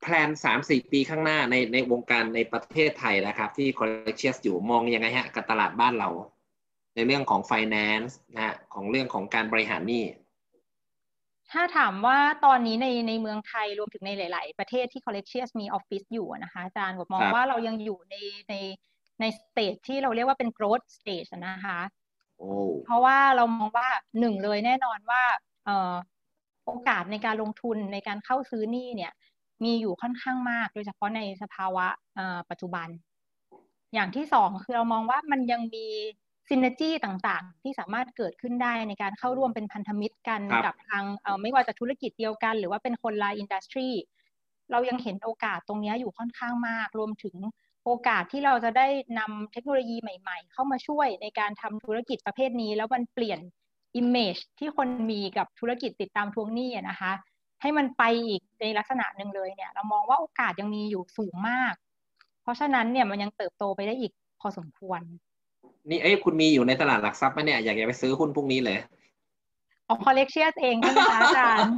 plan สามสี่ปีข้างหน้าในในวงการในประเทศไทยนะครับ ที่ Collectius อยู่มองยังไงฮะกับตลาดบ้านเรา ในเรื่องของ finance นะฮะของเรื่องของการบริหารหนี้ถ้าถามว่าตอนนี้ในในเมืองไทยรวมถึงในหลาย ๆ ประเทศที่ Collection มีออฟฟิศอยู่อะนะคะอาจารย์ผมมองครับว่าเรายังอยู่ในในในสเตจที่เราเรียกว่าเป็น growth stage อะนะคะโอ้เพราะว่าเรามองว่าหนึ่งเลยแน่นอนว่าเอ่อโอกาสในการลงทุนในการเข้าซื้อหนี้เนี่ยมีอยู่ค่อนข้างมาก โดยเฉพาะในสภาวะเอ่อปัจจุบัน อย่างที่สองคือเรามองว่ามันยังมี synergy ต่างๆ ที่สามารถเกิดขึ้นได้ในการเข้าร่วมเป็นพันธมิตรกันครับกับทางเอ่อไม่ว่าจะธุรกิจเดียวกัน หรือว่าเป็นคนละ industry เรายังเห็นโอกาสตรงเนี้ยอยู่ค่อนข้างมาก รวมถึงโอกาสที่เราจะได้นำเทคโนโลยีใหม่ๆ เข้ามาช่วยในการทำธุรกิจประเภทนี้ แล้วมันเปลี่ยน image ที่คนมีกับธุรกิจติดตามทวงหนี้อะนะคะ ให้มันไปอีกในลักษณะหนึ่งเลยเนี่ย เรามองว่าโอกาสยังมีอยู่สูงมาก เพราะฉะนั้นเนี่ยมันยังเติบโตไปได้อีกพอสมควร นี่เอ้ยคุณมีอยู่ในตลาดหลักทรัพย์ไหมเนี่ย อยากจะไปซื้อหุ้นพวกนี้เลยของ Collection เองใช่ไหมคะอาจารย์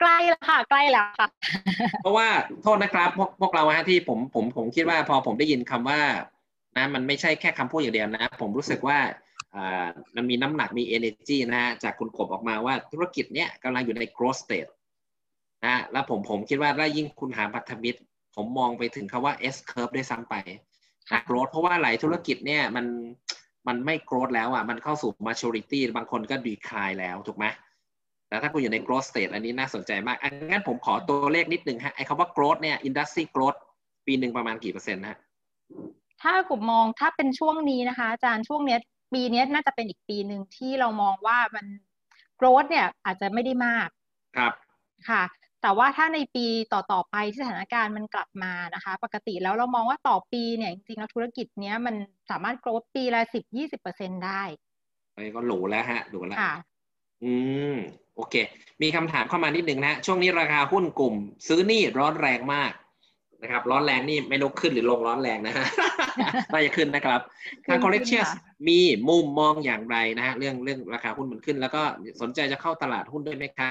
ใกล้แล้วค่ะ ใกล้แล้วค่ะ เพราะว่าโทษนะครับ พวกพวกเราฮะที่ผมผมผมคิดว่าพอผมได้ยินคำว่านะมันไม่ใช่แค่คำพูดอย่างเดียวนะ ผมรู้สึกว่าอ่ามันมีน้ำหนักมี energy นะฮะจากคุณกบออกมาว่าธุรกิจเนี้ยกำลังอยู่ใน growth state นะแล้วผมผมคิดว่าถ้ายิ่งคุณหาพันธมิตร ผมมองไปถึงคำว่า S curve ด้วยซ้ำไป นะ growth เพราะว่าหลายธุรกิจเนี่ยมันมันไม่ growth แล้วอะมันเข้าสู่ maturity บางคนก็ decline แล้วถูกไหมแต่ถ้าคุณอยู่ใน growth state อันนี้น่าสนใจมาก อันงั้นผมขอตัวเลขนิดนึงฮะไอ้คำว่า growth เนี่ย industry growth ปีหนึ่งประมาณกี่เปอร์เซ็นต์ฮะถ้ากลุ่มมองถ้าเป็นช่วงนี้นะคะ อาจารย์ช่วงเนี้ยปีนี้น่าจะเป็นอีกปีหนึ่งที่เรามองว่ามัน growth เนี่ยอาจจะไม่ได้มากครับค่ะ แต่ว่าถ้าในปีต่อๆไปที่สถานการณ์มันกลับมานะคะ ปกติแล้วเรามองว่าต่อปีเนี่ยจริงๆแล้วธุรกิจเนี้ยมันสามารถ growth ปีละสิบยี่สิบเปอร์เซ็นได้อันนี้ก็หรูแล้วฮะหรูแล้วค่ะอืมโอเค มีคำถามเข้ามานิดนึงนะช่วงนี้ราคาหุ้นกลุ่ม ซื้อนี่ร้อนแรงมากนะครับ ร้อนแรงนี่ไม่รู้ขึ้นหรือลงร้อนแรงนะฮะน่าจะขึ้นนะครับทางขึ้น collection ค่ะมีมุมมองอย่างไรนะฮะเรื่องเรื่องราคาหุ้นมันขึ้น แล้วก็สนใจจะเข้าตลาดหุ้นด้วยไหมคะ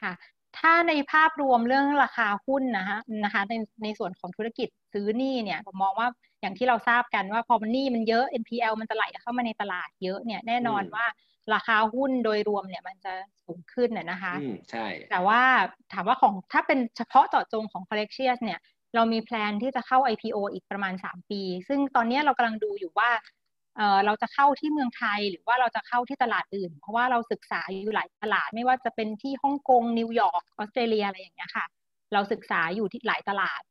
ค่ะ ถ้าในภาพรวมเรื่องราคาหุ้นนะคะนะคะในในส่วนของธุรกิจซื้อหนี้เนี่ยผมมองว่าอย่างที่เราทราบกันว่าพอมันหนี้มันเยอะ NPL มันจะไหลเข้ามาในตลาดเยอะเนี่ยแน่นอนอืมว่าราคาหุ้นโดยรวมเนี่ยมันจะสูงขึ้นน่ะนะคะอืมใช่ แต่ว่าถามว่าของถ้าเป็นเฉพาะเจาะจงของ Collection เนี่ยเรามีแพลนที่จะเข้า IPO อีกประมาณ 3 ปี ซึ่งตอนนี้เรากำลังดูอยู่ว่า เออเราจะเข้าที่เมืองไทยหรือว่าเราจะเข้าที่ตลาดอื่น เพราะว่าเราศึกษาอยู่หลายตลาดไม่ว่าจะเป็นที่ฮ่องกงนิวยอร์กออสเตรเลียอะไรอย่างเงี้ยค่ะ เราศึกษาอยู่ที่หลายตลาด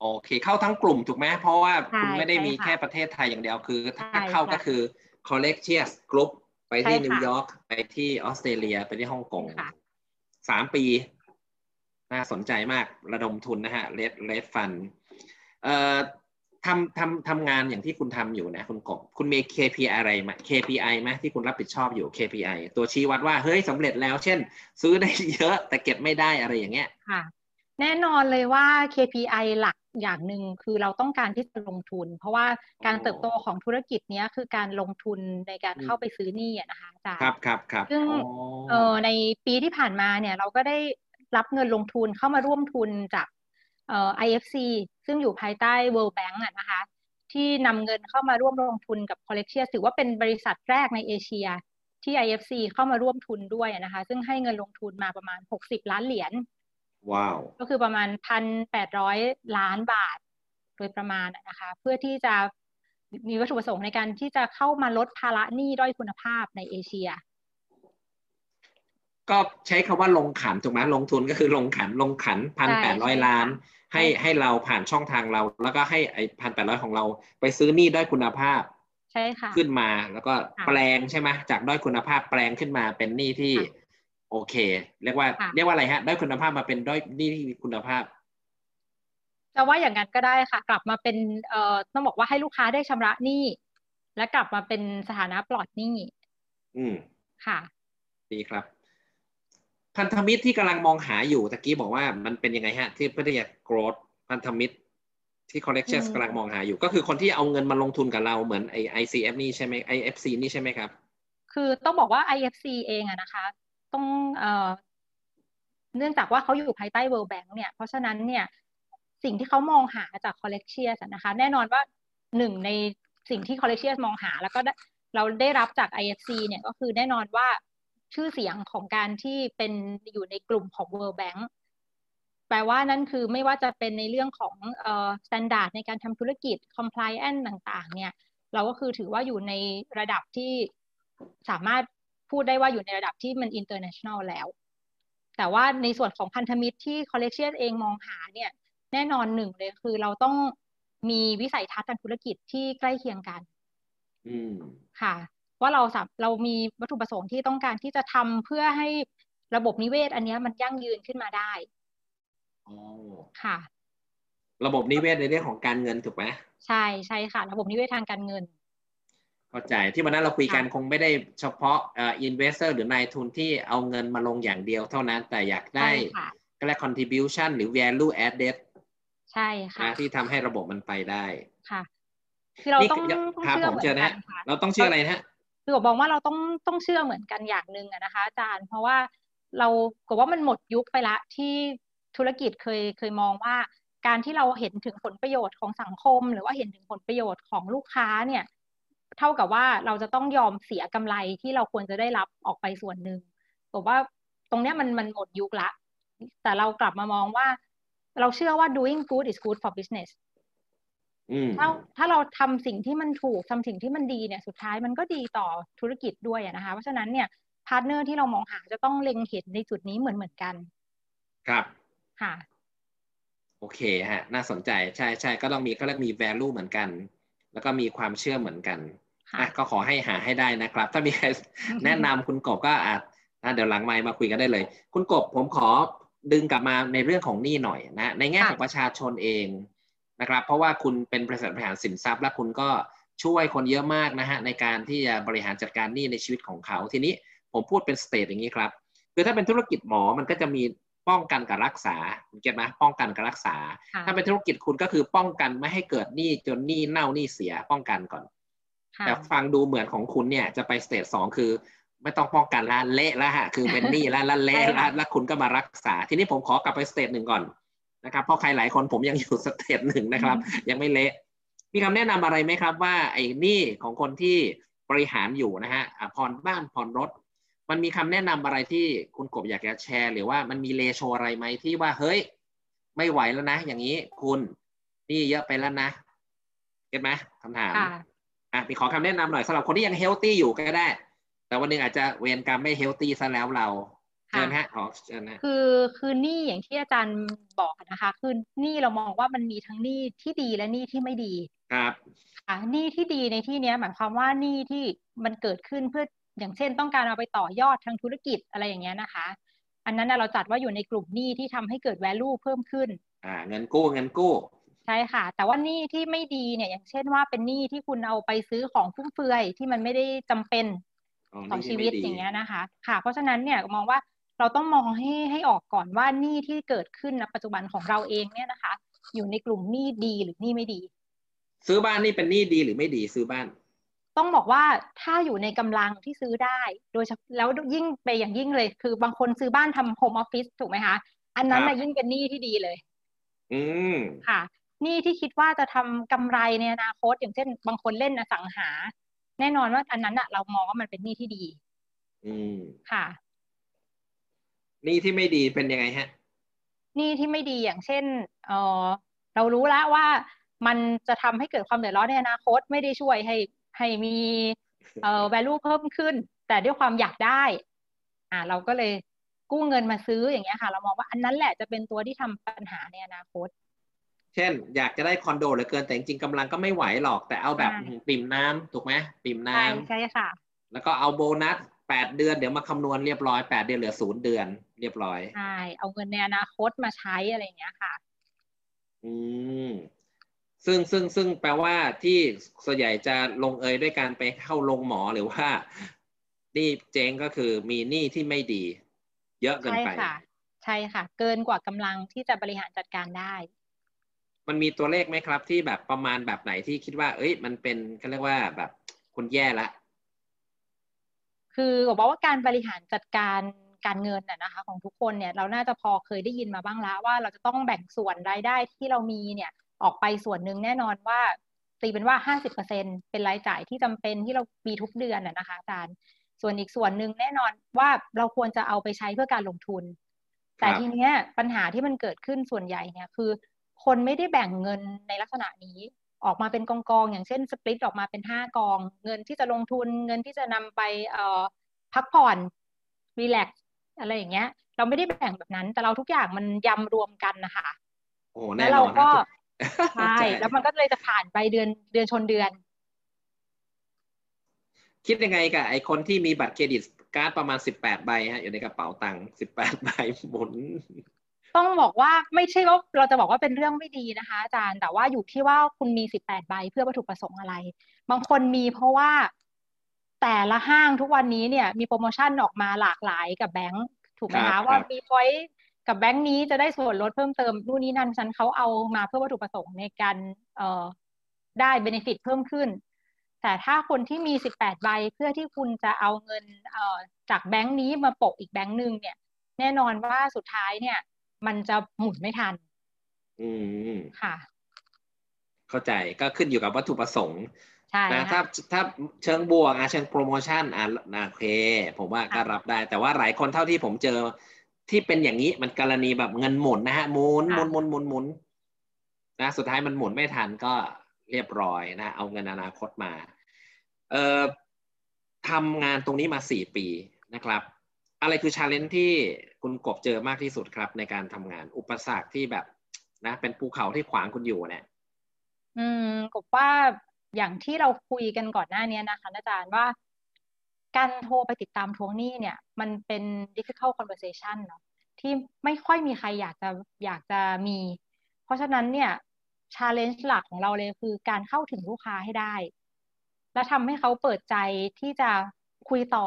โอเคเข้าทั้งกลุ่มถูกไหมเพราะว่าใช่คุณไม่ได้ใช่มีค่ะแค่ประเทศไทยอย่างเดียวคือ ถ้าใช่เข้าค่ะก็คือ collection group ไปที่ใช่ค่ะนิวยอร์กไปที่ออสเตรเลียไปที่ฮ่องกงค่ะสามปี น่าสนใจมากระดมทุนนะฮะเลดเลดฟันเอ่อ ทำทำทำงานอย่างที่คุณทำอยู่นะคุณกบคุณมี KPI อะไรไหม KPI ไหมที่คุณรับผิดชอบอยู่ KPI ตัวชี้วัดว่าเฮ้ยสำเร็จแล้ว เช่น ซื้อได้เยอะแต่เก็บไม่ได้อะไรอย่างเงี้ยค่ะ แน่นอนเลยว่า KPI หลักอย่างหนึ่งคือเราต้องการที่จะลงทุน เพราะว่าการอ๋อเติบโตของธุรกิจเนี้ยคือการลงทุนในการอืมเข้าไปซื้อหนี้อะนะคะอาจารย์ครับครับครับซึ่งอ๋อเออในปีที่ผ่านมาเนี่ยเราก็ได้รับเงินลงทุนเข้ามาร่วมทุนจาก เอ่อ IFC ซึ่งอยู่ภายใต้ World Bank อะนะคะ ที่นำเงินเข้ามาร่วมลงทุนกับ Collection ถือว่าเป็นบริษัทแรกในเอเชีย ที่ IFC เข้ามาร่วมทุนด้วยอะนะคะ ซึ่งให้เงินลงทุนมาประมาณ 60 ล้านเหรียญว้าวก็คือประมาณ 1,800 ล้านบาท โดยประมาณอะนะคะ เพื่อที่จะมีวัตถุประสงค์ในการที่จะเข้ามาลดภาระหนี้ด้อยคุณภาพในเอเชีย ก็ใช้คำว่าลงขันถูกไหมลงทุนก็คือลงขันลงขันพันแปดร้อยใช่ล้านค่ะให้ใช่ค่ะให้เราผ่านช่องทางเรา แล้วก็ให้ไอ้พันแปดร้อยของเรา ไปซื้อหนี้ด้อยคุณภาพ ใช่ค่ะขึ้นมาแล้วก็ค่ะแปลงใช่ไหมจากด้อยคุณภาพแปลงขึ้นมาเป็นหนี้ที่ค่ะโอเค เรียกว่าค่ะเรียกว่าอะไรฮะด้อยคุณภาพมาเป็นด้อยหนี้ที่มีคุณภาพจะว่าอย่างนั้นก็ได้ค่ะ กลับมาเป็นเอ่อต้องบอกว่าให้ลูกค้าได้ชำระหนี้และกลับมาเป็นสถานะปลอดหนี้อืมค่ะ ดีครับ พันธมิตรที่กำลังมองหาอยู่ตะกี้บอกว่ามันเป็นยังไงฮะ ที่เพื่อที่จะ growth พันธมิตรที่ collection อืมกำลังมองหาอยู่ ก็คือคนที่เอาเงินมาลงทุนกับเราเหมือนไอ ICF นี่ใช่ไหม IFC นี่ใช่ไหมครับ คือต้องบอกว่า IFC เองอะนะคะ ต้องเอ่อเนื่องจากว่าเขาอยู่ภายใต้ World Bank เนี่ย เพราะฉะนั้นเนี่ยสิ่งที่เขามองหาจาก Collection นะคะ แน่นอนว่าหนึ่งในสิ่งที่ Collection มองหาแล้วก็ได้เราได้รับจาก IFC เนี่ยก็คือแน่นอนว่า ชื่อเสียงของการที่เป็นอยู่ในกลุ่มของ World Bank แปลว่านั่นคือไม่ว่าจะเป็นในเรื่องของเอ่อ standard ในการทำธุรกิจ compliance ต่างๆ เนี่ย เราก็คือถือว่าอยู่ในระดับที่สามารถพูดได้ว่าอยู่ในระดับที่มัน international แล้ว แต่ว่าในส่วนของพันธมิตรที่ collection เองมองหาเนี่ย แน่นอนหนึ่งเลยคือเราต้องมีวิสัยทัศน์ทางธุรกิจที่ใกล้เคียงกันอืมค่ะ ว่าเราสับเรามีวัตถุประสงค์ที่ต้องการที่จะทำเพื่อให้ระบบนิเวศ อันเนี้ยมันยั่งยืนขึ้นมาได้อ๋อค่ะ ระบบนิเวศในเรื่องของการเงินถูกไหมใช่ใช่ค่ะ ระบบนิเวศทางการเงินเข้าใจที่วันนั้นเราคุยกันค่ะคงไม่ได้เฉพาะเอ่อ investor หรือนายทุนที่เอาเงินมาลงอย่างเดียวเท่านั้น แต่อยากได้ใช่ค่ะก็เรียก contribution หรือ value added ใช่ค่ะนะที่ทำให้ระบบมันไปได้ค่ะคือเรานี่ต้องคือต้องครับเชื่อผมเหมือเจอนนะกัฮะนค่ะเราต้องเชื่ออะไรนะฮะ คือผมมองว่าเราต้องต้องเชื่อเหมือนกันอย่างหนึ่งนะคะ อาจารย์ เพราะว่าเราก็ว่ามันหมดยุคไปละที่ธุรกิจเคยเคยมองว่า การที่เราเห็นถึงผลประโยชน์ของสังคม หรือว่าเห็นถึงผลประโยชน์ของลูกค้าเนี่ย เท่ากับว่าเราจะต้องยอมเสียกำไรที่เราควรจะได้รับออกไปส่วนหนึ่งผมว่าตรงเนี้ยมันมันหมดยุคละ แต่เรากลับมามองว่า เราเชื่อว่า doing good is good for business ถ้าถ้าเราทำสิ่งที่มันถูกทำสิ่งที่มันดีเนี่ยสุดท้ายมันก็ดีต่อธุรกิจด้วยนะคะ เพราะฉะนั้นเนี่ย partner ที่เรามองหาจะต้องเล็งเห็นในจุดนี้เหมือนเหมือนกัน ครับค่ะโอเคฮะ น่าสนใจใช่ใช่ก็ต้องมีก็ต้องมี value เหมือนกัน แล้วก็มีความเชื่อเหมือนกันอะก็ขอให้หาให้ได้นะครับ ถ้ามีใครแนะนำคุณกบก็อาจเดี๋ยวหลังไมค์มาคุยกันได้เลย คุณกบผมขอดึงกลับมาในเรื่องของหนี้หน่อยนะในแง่ของประชาชนเอง นะครับ เพราะว่าคุณเป็นบริษัทบริหารสินทรัพย์ และคุณก็ช่วยคนเยอะมากนะฮะในการที่จะบริหารจัดการหนี้ในชีวิตของเขา ทีนี้ผมพูดเป็น stage อย่างนี้ครับคือถ้าเป็นธุรกิจหมอมันก็จะมีป้องกันกับรักษา get ไหมป้องกันกับรักษา ถ้าเป็นธุรกิจคุณก็คือป้องกันไม่ให้เกิดหนี้จนหนี้เน่าหนี้เสียป้องกันก่อน แต่ฟังดูเหมือนของคุณเนี่ยจะไป stage สองคือ ไม่ต้องป้องกันละเละแล้วฮะคือเป็นหนี้แล้วละเละแล้วแล้วคุณก็มารักษา ทีนี้ผมขอกลับไป stage หนึ่งก่อน นะครับเพราะใครหลายคนผมยังอยู่ stage หนึ่งนะครับ ยังไม่เละมีคำแนะนำอะไรไหมครับว่าไอ้หนี้ของคนที่บริหารอยู่นะฮะผ่อนบ้านผ่อนรถ มันมีคำแนะนำอะไรที่คุณกบอยากจะแชร์ หรือว่ามันมีเลโชอะไรไหมที่ว่าเฮ้ย ไม่ไหวแล้วนะ อย่างนี้คุณนี่เยอะไปแล้วนะเก็ตไหมคำถามอะมีขอคำแนะนำหน่อยสำหรับคนที่ยังเฮลตี้อยู่ก็ได้ แต่วันหนึ่งอาจจะเวรกรรมไม่เฮลตี้ซะแล้วเรา เชิญฮะขอเชิญนะคือคือหนี้อย่างที่อาจารย์บอกนะคะคือหนี้เรามองว่ามันมีทั้งหนี้ที่ดีและหนี้ที่ไม่ดีครับอะหนี้ที่ดีในที่นี้หมายความว่าหนี้ที่มันเกิดขึ้นเพื่ออย่างเช่น ต้องการเอาไปต่อยอดทางธุรกิจอะไรอย่างเงี้ยนะคะ อันนั้นเราจัดว่าอยู่ในกลุ่มหนี้ที่ทำให้เกิด value เพิ่มขึ้น อ่าเงินกู้เงินกู้ใช่ค่ะ แต่ว่าหนี้ที่ไม่ดีเนี่ยอย่างเช่นว่าเป็นหนี้ที่คุณเอาไปซื้อของฟุ่มเฟือยที่มันไม่ได้จำเป็นต่อชีวิตอย่างเงี้ยนะคะ ค่ะ เพราะฉะนั้นเนี่ยมองว่า เราต้องมองให้ให้ออกก่อนว่าหนี้ที่เกิดขึ้นในปัจจุบันของเราเองเนี่ยนะคะ อยู่ในกลุ่มหนี้ดีหรือหนี้ไม่ดี ซื้อบ้านนี่เป็นหนี้ดีหรือไม่ดีซื้อบ้าน ต้องบอกว่าถ้าอยู่ในกำลังที่ซื้อได้ โดยแล้วยิ่งไปอย่างยิ่งเลย คือบางคนซื้อบ้านทำโฮมออฟฟิศถูกไหมคะอันนั้นนะยิ่งเป็นหนี้ที่ดีเลย อืมค่ะหนี้ที่คิดว่าจะทำกำไรในอนาคต อย่างเช่น บางคนเล่นอสังหา แน่นอนว่าอันนั้นอะเรามองว่ามันเป็นหนี้ที่ดี อืมค่ะ หนี้ที่ไม่ดีเป็นยังไงฮะหนี้ที่ไม่ดีอย่างเช่นเออเรารู้แล้วว่ามันจะทำให้เกิดความเดือดร้อนในอนาคตไม่ได้ช่วยให้ให้มีเอ่อ value เพิ่มขึ้น แต่ด้วยความอยากได้ อ่า เราก็เลยกู้เงินมาซื้ออย่างเงี้ยค่ะ เรามองว่าอันนั้นแหละจะเป็นตัวที่ทำปัญหาในอนาคต เช่น อยากจะได้คอนโดเหลือเกินแต่จริงๆกำลังก็ไม่ไหวหรอกแต่เอาแบบปิ่มน้ำถูกไหมปิ่มน้ำใช่ค่ะ แล้วก็เอาโบนัส แปดเดือนเดี๋ยวมาคำนวณเรียบร้อยแปดเดือนเหลือศูนย์เดือน เรียบร้อยใช่เอาเงินในอนาคตมาใช้อะไรอย่างเงี้ยค่ะ อืมซึ่งซึ่งซึ่งแปลว่าที่ส่วนใหญ่จะลงเอยด้วยการไปเข้าลงหมอหรือว่านี่เจ๊งก็คือมีหนี้ที่ไม่ดี เยอะเกินไปใช่ค่ะ ใช่ค่ะ เกินกว่ากำลังที่จะบริหารจัดการได้ มันมีตัวเลขไหมครับ ที่แบบประมาณแบบไหนที่คิดว่า เอ้ย มันเป็นเขาเรียกว่าแบบคุณแย่ละ คือบอกว่าการบริหารจัดการการเงินน่ะนะคะ ของทุกคนเนี่ยเราน่าจะพอเคยได้ยินมาบ้างแล้วว่าเราจะต้องแบ่งส่วนรายได้ที่เรามีเนี่ยออกไปส่วนหนึ่งแน่นอนว่าตีเป็นว่าห้าสิบเปอร์เซ็นเป็นรายจ่ายที่จำเป็นที่เรามีทุกเดือนนะคะอาจารย์ส่วนอีกส่วนหนึ่งแน่นอนว่าเราควรจะเอาไปใช้เพื่อการลงทุน แต่ทีเนี้ยปัญหาที่มันเกิดขึ้นส่วนใหญ่เนี่ยคือ คนไม่ได้แบ่งเงินในลักษณะนี้ ออกมาเป็นกองกองอย่างเช่นสปลิตออกมาเป็นห้ากอง เงินที่จะลงทุนเงินที่จะนำไปเอ่อพักผ่อนรีแลกซ์อะไรอย่างเงี้ย เราไม่ได้แบ่งแบบนั้น แต่เราทุกอย่างมันยำรวมกันนะคะโอ้แน่นอนก็ใช่แล้วมันก็เลยจะผ่านไปเดือนเดือนชนเดือน คิดยังไงกับไอคนที่มีบัตรเครดิตการ์ดประมาณสิบแปดใบฮะอยู่ในกระเป๋าตังค์สิบแปดใบหมุน ต้องบอกว่าไม่ใช่ว่าเราจะบอกว่าเป็นเรื่องไม่ดีนะคะอาจารย์แต่ว่าอยู่ที่ว่าคุณมีสิบแปดใบเพื่อวัตถุประสงค์อะไร บางคนมีเพราะว่าแต่ละห้างทุกวันนี้เนี่ยมีโปรโมชั่นออกมาหลากหลายกับแบงค์ถูกไหมคะว่ามี point กับแบงค์นี้จะได้ส่วนลดเพิ่มเติมนู่นนี่นั่นฉันเขาเอามาเพื่อวัตถุประสงค์ในการเอ่อได้ benefit เพิ่มขึ้น แต่ถ้าคนที่มีสิบแปดใบเพื่อที่คุณจะเอาเงินเอ่อจากแบงค์นี้มาปกอีกแบงค์หนึ่งเนี่ย แน่นอนว่าสุดท้ายเนี่ย มันจะหมุนไม่ทัน อืมค่ะ เข้าใจก็ขึ้นอยู่กับวัตถุประสงค์ใช่นะถ้าถ้าเชิงบวกอะเชิงโปรโมชั่นอะโอเค ผมว่าก็รับได้ แต่ว่าหลายคนเท่าที่ผมเจอที่เป็นอย่างนี้มันกรณีแบบเงินหมุนนะฮะหมุนหมุนหมุนหมุนหมุนนะสุดท้ายมันหมุนไม่ทันก็เรียบร้อยนะ เอาเงินอนาคตมา เอ่อทำงานตรงนี้มาสี่ปีนะครับ อะไรคือชาเลนจ์ที่คุณกบเจอมากที่สุดครับ ในการทำงานอุปสรรคที่แบบนะ เป็นภูเขาที่ขวางคุณอยู่เนี่ยอืมกบว่าอย่างที่เราคุยกันก่อนหน้านี้นะคะอาจารย์ว่า การโทรไปติดตามทวงหนี้เนี่ย มันเป็น difficult conversation เนาะที่ไม่ค่อยมีใครอยากจะอยากจะมี เพราะฉะนั้นเนี่ย challenge หลักของเราเลยคือการเข้าถึงลูกค้าให้ได้ และทำให้เขาเปิดใจที่จะคุยต่อ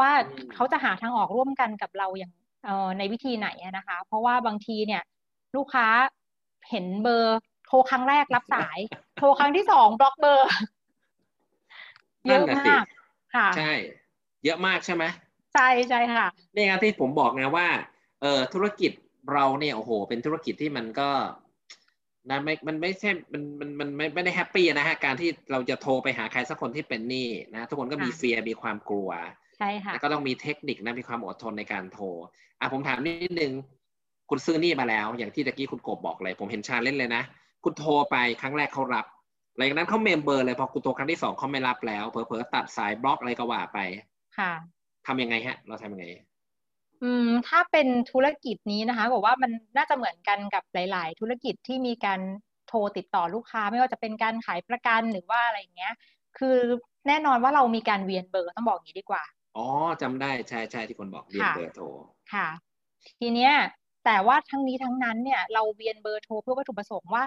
ว่าเขาจะหาทางออกร่วมกันกับเราอย่างเอ่อในวิธีไหนนะคะ เพราะว่าบางทีเนี่ย ลูกค้าเห็นเบอร์โทรครั้งแรกรับสาย โทรครั้งที่สองบล็อกเบอร์เยอะมากค่ะใช่ เยอะมากใช่ไหมใช่ใช่ค่ะนี่ไงที่ผมบอกไงว่าเออธุรกิจเราเนี่ยโอ้โห เป็นธุรกิจที่มันก็นะไม่มันไม่ใช่มันมันมันไม่ไม่ได้แฮปปี้นะฮะการที่เราจะโทรไปหาใครสักคนที่เป็นหนี้นะทุกคนก็มีค่ะเฟียมีความกลัว ใช่ค่ะแล้วก็ต้องมีเทคนิคนะมีความอดทนในการโทรอะผมถามนิดนึงคุณซื้อหนี้มาแล้ว อย่างที่ตะกี้คุณกบบอกเลย ผมเห็นชาเล่นเลยนะ คุณโทรไปครั้งแรกเขารับหลังจากนั้นเขา mem เบอร์เลยพอคุณโทรครั้งที่สองเขาไม่รับแล้วเผลอๆตัดสายบล็อกอะไรก็ว่าไป ค่ะทำยังไงฮะ เราทำยังไง อืม ถ้าเป็นธุรกิจนี้นะคะบอกว่ามันน่าจะเหมือนกันกับหลาย ๆ ธุรกิจที่มีการโทรติดต่อลูกค้า ไม่ว่าจะเป็นการขายประกันหรือว่าอะไรอย่างเงี้ย คือแน่นอนว่าเรามีการเวียนเบอร์ต้องบอกอย่างนี้ดีกว่า อ๋อจำได้ใช่ใช่ที่คนบอกเวียนค่ะเบอร์โทรค่ะ ทีเนี้ยแต่ว่าทั้งนี้ทั้งนั้นเนี่ยเราเวียนเบอร์โทรเพื่อวัตถุประสงค์ว่า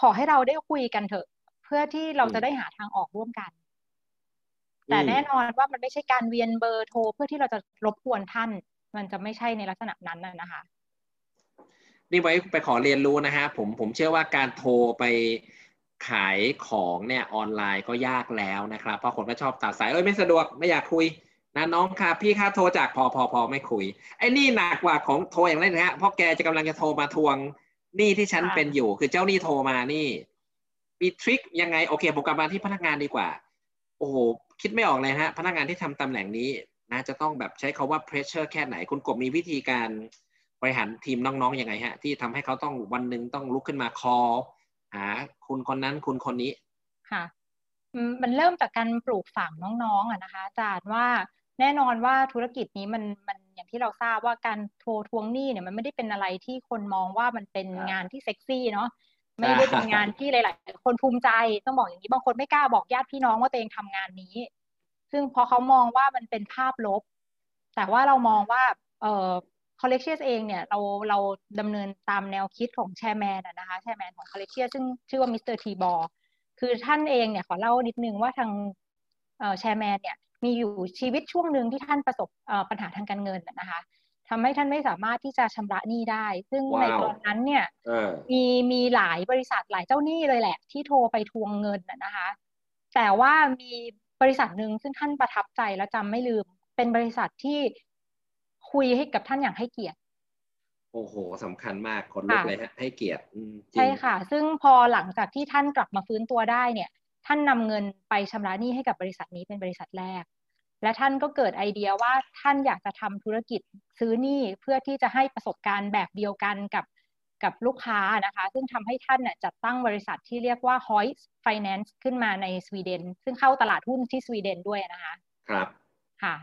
ขอให้เราได้คุยกันเถอะ เพื่อที่เราจะได้หาทางออกร่วมกัน แต่อืมแน่นอนว่ามันไม่ใช่การเวียนเบอร์โทรเพื่อที่เราจะรบกวนท่าน มันจะไม่ใช่ในลักษณะนั้นน่ะนะคะ นี่ไว้ไปขอเรียนรู้นะฮะผมผมเชื่อว่าการโทรไปขายของเนี่ยออนไลน์ก็ยากแล้วนะครับเพราะคนก็ชอบตัดสายเอ้ยไม่สะดวกไม่อยากคุย นะน้องค่ะพี่ค่าโทรจากพอพอพอไม่คุยไอ้นี่หนักกว่าของโทรอย่างนั้นนะฮะเพราะแกจะกำลังจะโทรมาทวงหนี้ที่ฉันเป็นอยู่ คือเจ้าหนี้โทรมานี่มีทริคยังไงโอเคผมกลับมาที่พนักงานดีกว่า โอ้โหคิดไม่ออกเลยฮะ พนักงานที่ทำตำแหน่งนี้นะจะต้องแบบใช้คาว่า pressure แค่ไหน คุณกบมีวิธีการบริหารทีมน้องๆยังไงฮะ ที่ทำให้เขาต้องวันหนึ่งต้องลุกขึ้นมา call หาคุณคนนั้นคุณคนนี้ค่ะมันเริ่มจากการปลูกฝังน้องๆอะนะคะอาจารย์ว่า แน่นอนว่าธุรกิจนี้มันมันอย่างที่เราทราบว่าการโทรทวงหนี้เนี่ยมันไม่ได้เป็นอะไรที่คนมองว่ามันเป็นครับงานที่เซ็กซี่เนาะไม่ได้เป็นงานที่หลาย ๆ คนภูมิใจต้องบอกอย่างนี้บางคนไม่กล้าบอกญาติพี่น้องว่าตัวเองทำงานนี้ ซึ่งพอเขามองว่ามันเป็นภาพลบ แต่ว่าเรามองว่าเอ่อ Collectius เองเนี่ยเราเราดำเนินตามแนวคิดของ chairman นะคะ chairman ของ Collectius ซึ่งชื่อว่ามิสเตอร์ทีบอลคือท่านเองเนี่ยขอเล่านิดนึงว่าทางเอ่อแชร์แมนเนี่ย มีอยู่ชีวิตช่วงหนึ่งที่ท่านประสบเอ่อปัญหาทางการเงินน่ะนะคะทำให้ท่านไม่สามารถที่จะชำระหนี้ได้ ซึ่งในว้าวตอนนั้นเนี่ยเออมีมีหลายบริษัทหลายเจ้าหนี้เลยแหละ ที่โทรไปทวงเงินน่ะนะคะ แต่ว่ามีบริษัทหนึ่งซึ่งท่านประทับใจและจำไม่ลืม เป็นบริษัทที่คุยให้กับท่านอย่างให้เกียรติ โอ้โหสำคัญมากคนลุกค่ะเลยฮะให้เกียรติอืมจริใช่งค่ะ ซึ่งพอหลังจากที่ท่านกลับมาฟื้นตัวได้เนี่ย ท่านนำเงินไปชำระหนี้ให้กับบริษัทนี้เป็นบริษัทแรก และท่านก็เกิดไอเดียว่าท่านอยากจะทำธุรกิจซื้อหนี้เพื่อที่จะให้ประสบการณ์แบบเดียวกันกับกับลูกค้านะคะ ซึ่งทำให้ท่านน่ะจัดตั้งบริษัทที่เรียกว่า Hoist Finance ขึ้นมาในสวีเดน ซึ่งเข้าตลาดหุ้นที่สวีเดนด้วยนะคะ ครับค่ะ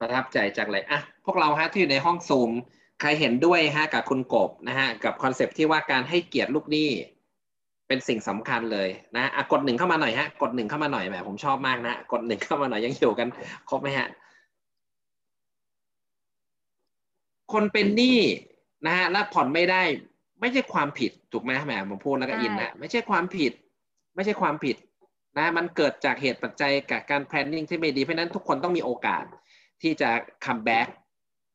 ประทับใจจังเลยอะพวกเราฮะที่อยู่ในห้องซูมใครเห็นด้วยฮะกับคุณกบนะฮะกับคอนเซปต์ที่ว่าการให้เกียรติลูกหนี้ เป็นสิ่งสำคัญเลยนะอะกดหนึ่งเข้ามาหน่อยฮะ กดหนึ่งเข้ามาหน่อยแหมผมชอบมากนะ กดหนึ่งเข้ามาหน่อยยังอยู่กันครบไหมฮะ คนเป็นหนี้นะฮะและผ่อนไม่ได้ ไม่ใช่ความผิดถูกไหมแหมผมพูดแล้วก็ใช่อินนะไม่ใช่ความผิด ไม่ใช่ความผิดนะมันเกิดจากเหตุปัจจัยกับการ planning ที่ไม่ดีเพราะฉะนั้นทุกคนต้องมีโอกาสที่จะ come back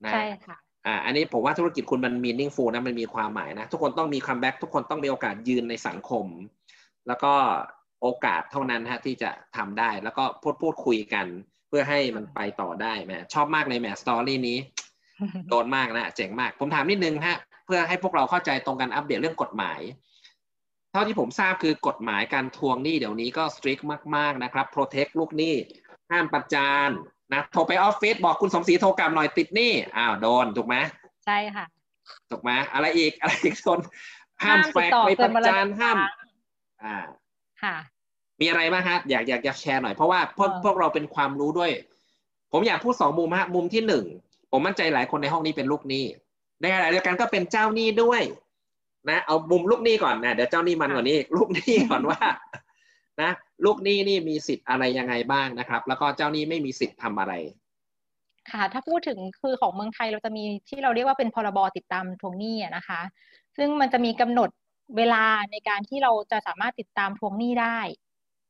นะใช่ค่ะ อ่าอันนี้ผมว่าธุรกิจคุณมัน meaningful นะมันมีความหมายนะ ทุกคนต้องมี comeback ทุกคนต้องมีโอกาสยืนในสังคม แล้วก็โอกาสเท่านั้นฮะที่จะทำได้แล้วก็พูดพูดคุยกัน เพื่อให้มันไปต่อได้แหมชอบมากเลยแหมสตอรี่นี้โดนมากนะเจ๋งมาก ผมถามนิดนึงฮะเพื่อให้พวกเราเข้าใจตรงกันอัปเดตเรื่องกฎหมาย เท่าที่ผมทราบคือกฎหมายการทวงหนี้เดี๋ยวนี้ก็ strict มาก ๆนะครับ protect ลูกหนี้ห้ามประจาน นะโทรไปออฟฟิศบอกคุณสมศรีโทรกลับหน่อยติดหนี้อ้าวโดนถูกไหมใช่ค่ะถูกไหมอะไรอีกอะไรอีกโซนห้ามห้ามแฟติดกต่อไปเกิปนระวันละจานหนึ่งห้ามครั้งอ่าค่ะ มีอะไรบ้างฮะอยากอยากจะแชร์หน่อยเพราะว่าพวกเออพวกเราเป็นความรู้ด้วย ผมอยากพูดสองมุมฮะมุมที่หนึ่งผมมั่นใจหลายคนในห้องนี้เป็นลูกหนี้ในขณะเดียวกันก็เป็นเจ้าหนี้ด้วย นะ เอามุมลูกหนี้ก่อนนะเดี๋ยวเจ้าหนี้มันกว่านี้ลูกหนี้ก่อนว่า นะ ลูกหนี้นี่มีสิทธิ์อะไรยังไงบ้างนะครับ แล้วก็เจ้าหนี้ไม่มีสิทธิ์ทำอะไรค่ะถ้าพูดถึงคือของเมืองไทยเราจะมีที่เราเรียกว่าเป็นพรบติดตามทวงหนี้อะนะคะ ซึ่งมันจะมีกำหนดเวลาในการที่เราจะสามารถติดตามทวงหนี้ได้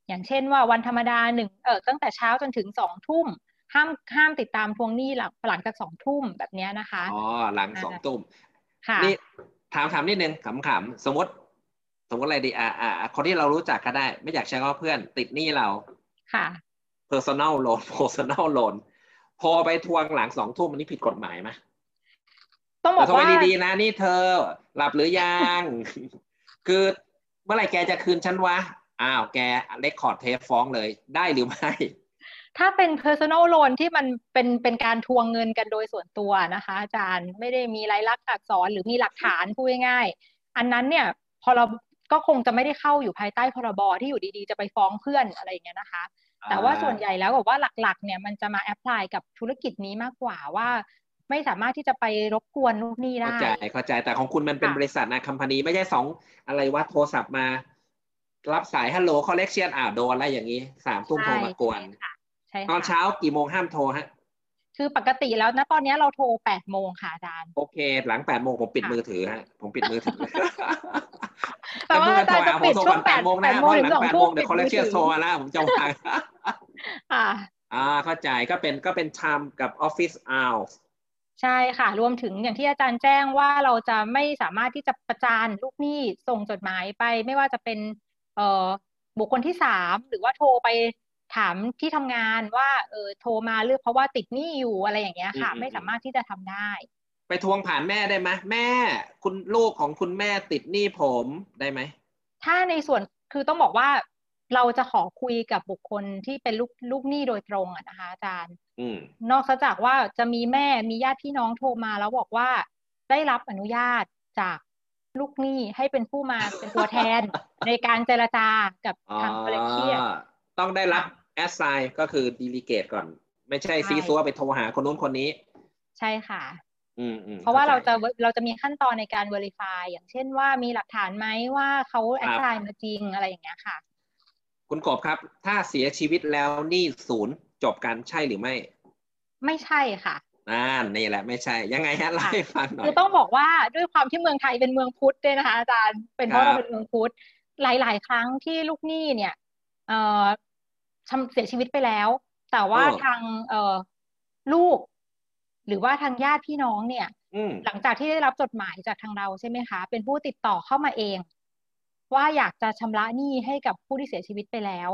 อย่างเช่นว่าวันธรรมดาหนึ่งเออตั้งแต่เช้าจนถึงสองทุ่มห้ามห้ามติดตามทวงหนี้หลังหลังจากสองทุ่มแบบเนี้ยนะคะอ๋อหลังสองตุ้มค่ะนี่ถามถามนิดนึงขำๆสมมติ สมมติอะไรดีอ่าอ่าคนที่เรารู้จักก็ได้ ไม่อยากใช้คำว่าเพื่อน ติดหนี้เรา ค่ะ personal loan personal loan พอไปทวงหลังสองทุ่มอันนี้ผิดกฎหมายไหมต้องบแต่อกโทรไปว่าดีๆนะนี่เธอ หลับหรือยัง คือเมื่อไหร่แกจะคืนฉันวะ อ้าวแกเลคคอร์ดเทปฟ้องเลยได้หรือไม่ ถ้าเป็น personal loan ที่มันเป็นเป็นการทวงเงินกันโดยส่วนตัวนะคะ อาจารย์ไม่ได้มีลายลักษณ์อักษรหรือมีหลักฐานพูดง่ายๆอันนั้นเนี่ยพอเรา ก็คงจะไม่ได้เข้าอยู่ภายใต้พรบที่อยู่ดีๆ จะไปฟ้องเพื่อนอะไรอย่างเงี้ยนะคะ แต่ว่าส่วนใหญ่แล้วบอกว่าหลักๆ เนี่ยมันจะมา apply กับธุรกิจนี้มากกว่าว่า ไม่สามารถที่จะไปรบกวนลูกหนี้เข้าได้ใจเข้าใจแต่ของคุณมันเป็นค่ะบริษัทนะ company ไม่ใช่สองอะไรวะโทรศัพท์มา รับสายฮัลโหล Collectius อ่าโดนอะไรอย่างนี้สามทุ่มโทรมากวนใช่ค่ะใช่ตอนค่ะเช้ากี่โมงห้ามโทรฮะ คือปกติแล้วนะตอนนี้เราโทรแปดโมงค่ะอาจารย์ โอเค หลังแปดโมงผมปิดค่ะมือถือฮะผมปิดมือถือแต่ว่าอาจารย์จะปิดช่วงแปดโมงถึง 2 นะ เพราะหลังแปดโมงเดี๋ยว Collectius ปิดมือถือโทรมาแล้วผมจะวางค่ะอ่าเข้าใจก็เป็นก็เป็น time กับ office hours ใช่ค่ะ รวมถึงอย่างที่อาจารย์แจ้งว่าเราจะไม่สามารถที่จะประจานลูกหนี้ส่งจดหมายไป ไม่ว่าจะเป็นเอ่อบุคคลที่สามหรือว่าโทรไป ถามที่ทำงานว่าเออโทรมาเลือกเพราะว่าติดหนี้อยู่อะไรอย่างเงี้ยค่ะอืมอืมไม่สามารถที่จะทำได้ ไปทวงผ่านแม่ได้ไหมแม่ คุณลูกของคุณแม่ติดหนี้ผมได้ไหมถ้าในส่วนคือต้องบอกว่าเราจะขอคุยกับบุคคลที่เป็นลูกลูกหนี้โดยตรงอะนะคะอาจารย์อืมนอกจากว่าจะมีแม่มีญาติพี่น้องโทรมาแล้วบอกว่าได้รับอนุญาตจากลูกหนี้ให้เป็นผู้มาเป็นตัวแทนในการเจรจากับอ๋อทางคอลเลกชันต้องได้รับ assign ก็คือ delegate ก่อน ไม่ใช่ใช่ซีซัวไปโทรหาคนนู้นคนนี้ ใช่ค่ะ อืมอืมเพราะว่าเราข้จะใจเราจะมีขั้นตอนในการ verify อย่างเช่นว่ามีหลักฐานไหมว่าเขาครับ assign มาจริงอะไรอย่างเงี้ยค่ะ คุณกบครับ ถ้าเสียชีวิตแล้วหนี้ศูนย์จบกันใช่หรือไม่ ไม่ใช่ค่ะอ่านี่แหละไม่ใช่ยังไงฮะเล่าให้ฟังหน่อคืยอต้องบอกว่าด้วยความที่เมืองไทยเป็นเมืองพุทธด้วยนะคะอาจารย์เป็นเพราะครัเราบเป็นเมืองพุทธหลาย ๆ ครั้งที่ลูกหนี้เนี่ยเอ่อ ทำเสียชีวิตไปแล้ว แต่ว่าทางเอ่อลูก หรือว่าทางญาติพี่น้องเนี่ยอืมหลังจากที่ได้รับจดหมายจากทางเราใช่ไหมคะ เป็นผู้ติดต่อเข้ามาเอง ว่าอยากจะชำระหนี้ให้กับผู้ที่เสียชีวิตไปแล้ว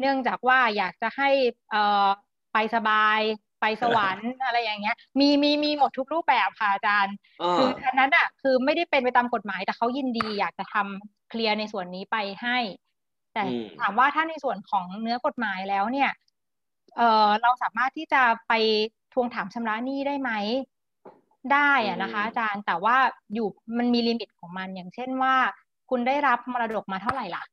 เนื่องจากว่าอยากจะให้เอ่อไปสบายไปสวรรค์อะไรอย่างเงี้ย มีมีมีหมดทุกรูปแบบค่ะอาจารย์เอคือออันนั้นอะ คือไม่ได้เป็นไปตามกฎหมายแต่เขายินดี อยากจะทำเคลียร์ในส่วนนี้ไปให้ แต่อืมถามว่าถ้าในส่วนของเนื้อกฎหมายแล้วเนี่ยเออเราสามารถที่จะไปทวงถามชำระหนี้ได้ไหมได้อะนะคะอาจารย์แต่ว่าอยู่มันมีลิมิตของมันอย่างเช่นว่า คุณได้รับมรดกมาเท่าไหร่ล่ะ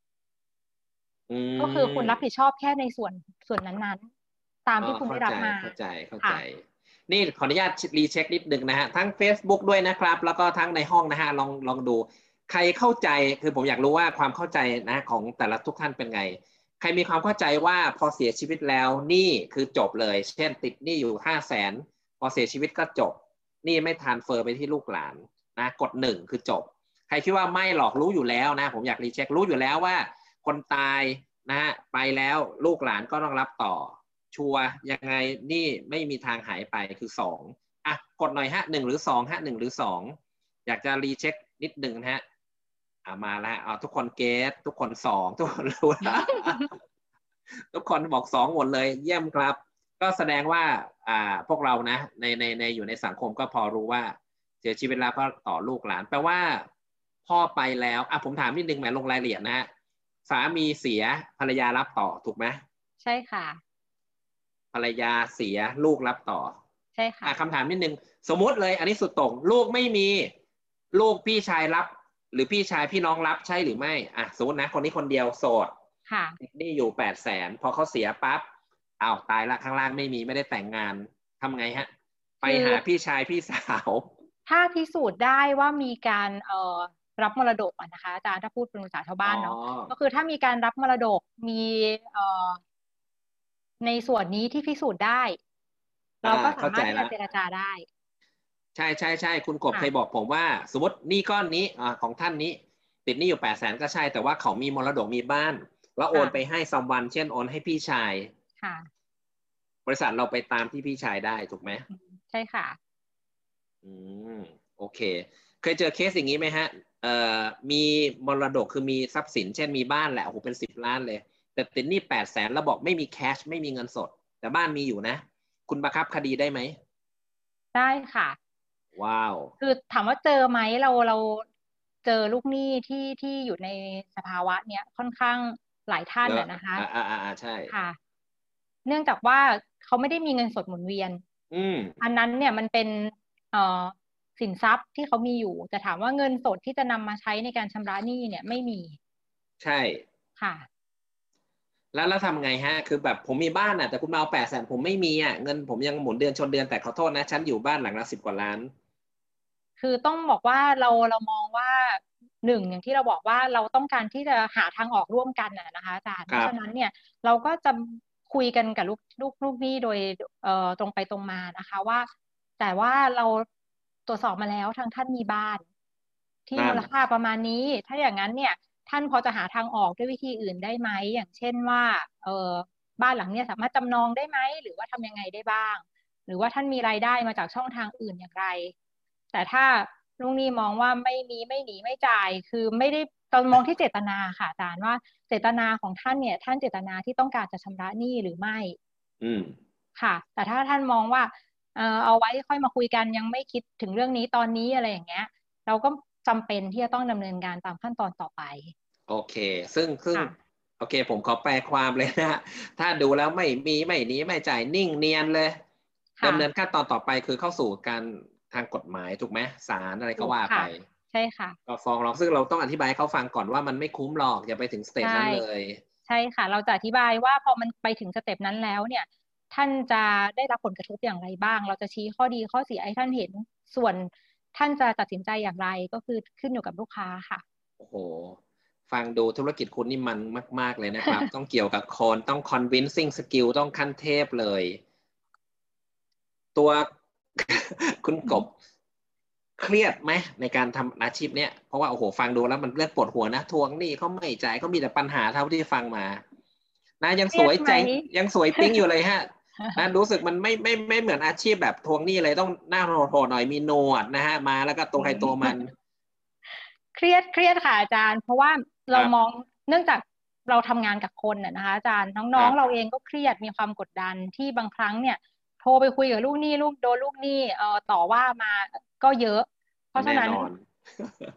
อืมก็คือคุณรับผิดชอบแค่ในส่วนส่วนนั้นๆ ตามที่คุณได้รับมาเข้าใจเข้าใจค่ะนี่ขออนุญาตรีเช็คนิดนึงนะฮะทั้ง Facebook ด้วยนะครับ แล้วก็ทั้งในห้องนะฮะลองลองดู ใครเข้าใจคือผมอยากรู้ว่าความเข้าใจนะของแต่ละทุกท่านเป็นไง ใครมีความเข้าใจว่าพอเสียชีวิตแล้วนี่คือจบเลย เช่น ติดหนี้อยู่ห้าแสนพอเสียชีวิตก็จบนี่ไม่ทานเฟอร์ไปที่ลูกหลานนะกดหนึ่งคือจบ ใครคิดว่าไม่หรอกรู้อยู่แล้วนะ ผมอยากรีเช็ครู้อยู่แล้วว่า คนตายนะฮะไปแล้วลูกหลานก็ต้องรับต่อ ชัวยังไงนี่ไม่มีทางหายไปคือสองอะกดหน่อยฮะหนึ่งหรือสองฮะหนึ่งหรือสองอยากจะรีเช็คนิดหนึ่งนะฮะ อ่ามาแล้วอ่าทุกคนเกตทุกคนสองทุกคนรู้แล้วทุกคนบอกสองหมดเลย เยี่ยมครับ ก็แสดงว่า อ่าพวกเรานะ ในในในอยู่ในสังคมก็พอรู้ว่า เสียชีวิตแล้วก็ต่อลูกหลานแปลว่า พ่อไปแล้วอะผมถามนิดนึงแหมลงรายละเอียดนะฮะสามีเสียภรรยารับต่อถูกไหมใช่ค่ะ ภรรยาเสียลูกรับต่อ ใช่ค่ะอะคำถามนิดนึงสมมุติเลย อันนี้สุดโต่งลูกไม่มี ลูกพี่ชายรับ หรือพี่ชายพี่น้องรับใช่หรือไม่อะสมมตินะคนนี้คนเดียวโสดค่ะนี่อยู่แปดแสนพอเขาเสียปั๊บอ้าวตายละข้างล่างไม่มีไม่ได้แต่งงานทำไงฮะ ไปหาพี่ชายพี่สาว ถ้าพิสูจน์ได้ว่ามีการเอ่อรับมรดกอะนะคะอาจารย์ถ้าพูดเป็นภาษาชาวบ้านเนาะอ๋อก็คือถ้ามีการรับมรดกมีเอ่อในส่วนนี้ที่พิสูจน์ได้ เราก็สามารถที่จะเจรจาได้ ใช่ใช่ใช่คุณกบค่ะเคยบอกผมว่า สมมติหนี้ก้อนนี้อ่าของท่านนี้ ติดหนี้อยู่แปดแสนก็ใช่แต่ว่าเขามีมรดกมีบ้าน แล้วโอนไปให้ซัมวัน เช่นโอนให้พี่ชายค่ะ บริษัทเราไปตามที่พี่ชายได้ถูกไหมอืมใช่ค่ะ อืมโอเค เคยเจอเคสอย่างนี้ไหมฮะเอ่อมีมรดกคือมีทรัพย์สิน เช่นมีบ้านแหละโอ้โหเป็นสิบล้านเลย แต่ติดหนี้แปดแสนแล้วบอกไม่มีแคชไม่มีเงินสด แต่บ้านมีอยู่นะ คุณบังคับคดีได้ไหมได้ค่ะ ว้าว คือถามว่าเจอไหมเราเราเจอลูกหนี้ที่ที่อยู่ในสภาวะเนี้ยค่อนข้างหลายท่านเยอะนะคะอ่าอ่าอ่าใช่ค่ะ เนื่องจากว่าเขาไม่ได้มีเงินสดหมุนเวียน อืมอันนั้นเนี่ยมันเป็นเอ่อสินทรัพย์ที่เขามีอยู่ แต่ถามว่าเงินสดที่จะนำมาใช้ในการชำระหนี้เนี่ยไม่มี ใช่ค่ะ แล้วแล้วทำไงฮะ คือแบบผมมีบ้านอะแต่คุณมาเอาแปดแสนผมไม่มีอะเงินผมยังหมุนเดือนชนเดือนแต่ขอโทษนะฉันอยู่บ้านหลังละสิบกว่าล้าน คือต้องบอกว่าเราเรามองว่าหนึ่งอย่างที่เราบอกว่าเราต้องการที่จะหาทางออกร่วมกันนะนะคะอาจารย์คเพรับราะฉะนั้นเนี่ยเราก็จะคุยกันกับลูกลูกลูกหนี้โดยเอ่อตรงไปตรงมานะคะว่า แต่ว่าเราตรวจสอบมาแล้วทางท่านมีบ้าน ที่นั่นมูลค่าประมาณนี้ ถ้าอย่างนั้นเนี่ย ท่านพอจะหาทางออกด้วยวิธีอื่นได้ไหมอย่างเช่นว่า เออบ้านหลังเนี้ยสามารถจำนองได้ไหมหรือว่าทำยังไงได้บ้าง หรือว่าท่านมีรายได้มาจากช่องทางอื่นอย่างไร แต่ถ้าลุงนี่มองว่าไม่มีไม่หนีไม่จ่าย คือไม่ได้ตอนมองที่เจตนาค่ะอาจารย์ว่าเจตนาของท่านเนี่ย ท่านเจตนาที่ต้องการจะชำระหนี้หรือไม่ อืมค่ะ แต่ถ้าท่านมองว่าเออเอาไว้ค่อยมาคุยกันยังไม่คิดถึงเรื่องนี้ตอนนี้อะไรอย่างเงี้ย เราก็จำเป็นที่จะต้องดำเนินการตามขั้นตอนต่อไป โอเค ซึ่งซึ่งค่ะโอเค ผมขอแปลความเลยนะถ้าดูแล้วไม่มีไม่หนี้ไม่จ่ายนิ่งเนียนเลยค่ะดำเนินขั้นตอนต่อไปคือเข้าสู่การ ทางกฎหมายถูกไหมศาลอะไรก็ว่าไป ใช่ค่ะก็ฟ้องร้องซึ่งเราต้องอธิบายให้เขาฟังก่อนว่ามันไม่คุ้มหรอกอย่าไปถึงสเตจนั้นใช่เลย ใช่ค่ะ เราจะอธิบายว่าพอมันไปถึงสเต็ปนั้นแล้วเนี่ย ท่านจะได้รับผลกระทบอย่างไรบ้าง เราจะชี้ข้อดีข้อเสียให้ท่านเห็นส่วนท่านจะตัดสินใจอย่างไรก็คือขึ้นอยู่กับลูกค้าค่ะ โอ้โห ฟังดูธุรกิจคุณนี่มันมาก ๆ เลยนะครับ ต้องเกี่ยวกับคน ต้อง convincing skill ต้องขั้นเทพเลย ตัว คุณกบเครียดไหมในการทำอาชีพเนี้ยเพราะว่าโอ้โหฟังดูแล้วมันเรื่องปวดหัวนะทวงหนี้เขาไม่จ่ายเขามีแต่ปัญหาเท่าที่ฟังมานะยังสวยเครียดไหมใจยังสวยปิ๊งอยู่เลยฮะนะรู้สึกมันไม่ไม่ไม่เหมือนอาชีพแบบทวงหนี้เลยต้องหน้าโหดๆหน่อยมีหนวดนะฮะมาแล้วก็ตัวใครตัวมัน เครียดเครียดค่ะอาจารย์ เพราะว่าเราครับมองเนื่องจากเราทำงานกับคนน่ะนะคะอาจารย์น้องครับๆเราเองก็เครียดมีความกดดันที่บางครั้งเนี่ยโทรไปคุยกับลูกหนี้ลูกโดนลูกหนี้เอ่อต่อว่ามาก็เยอะ เพราะฉะนั้นแน่นอน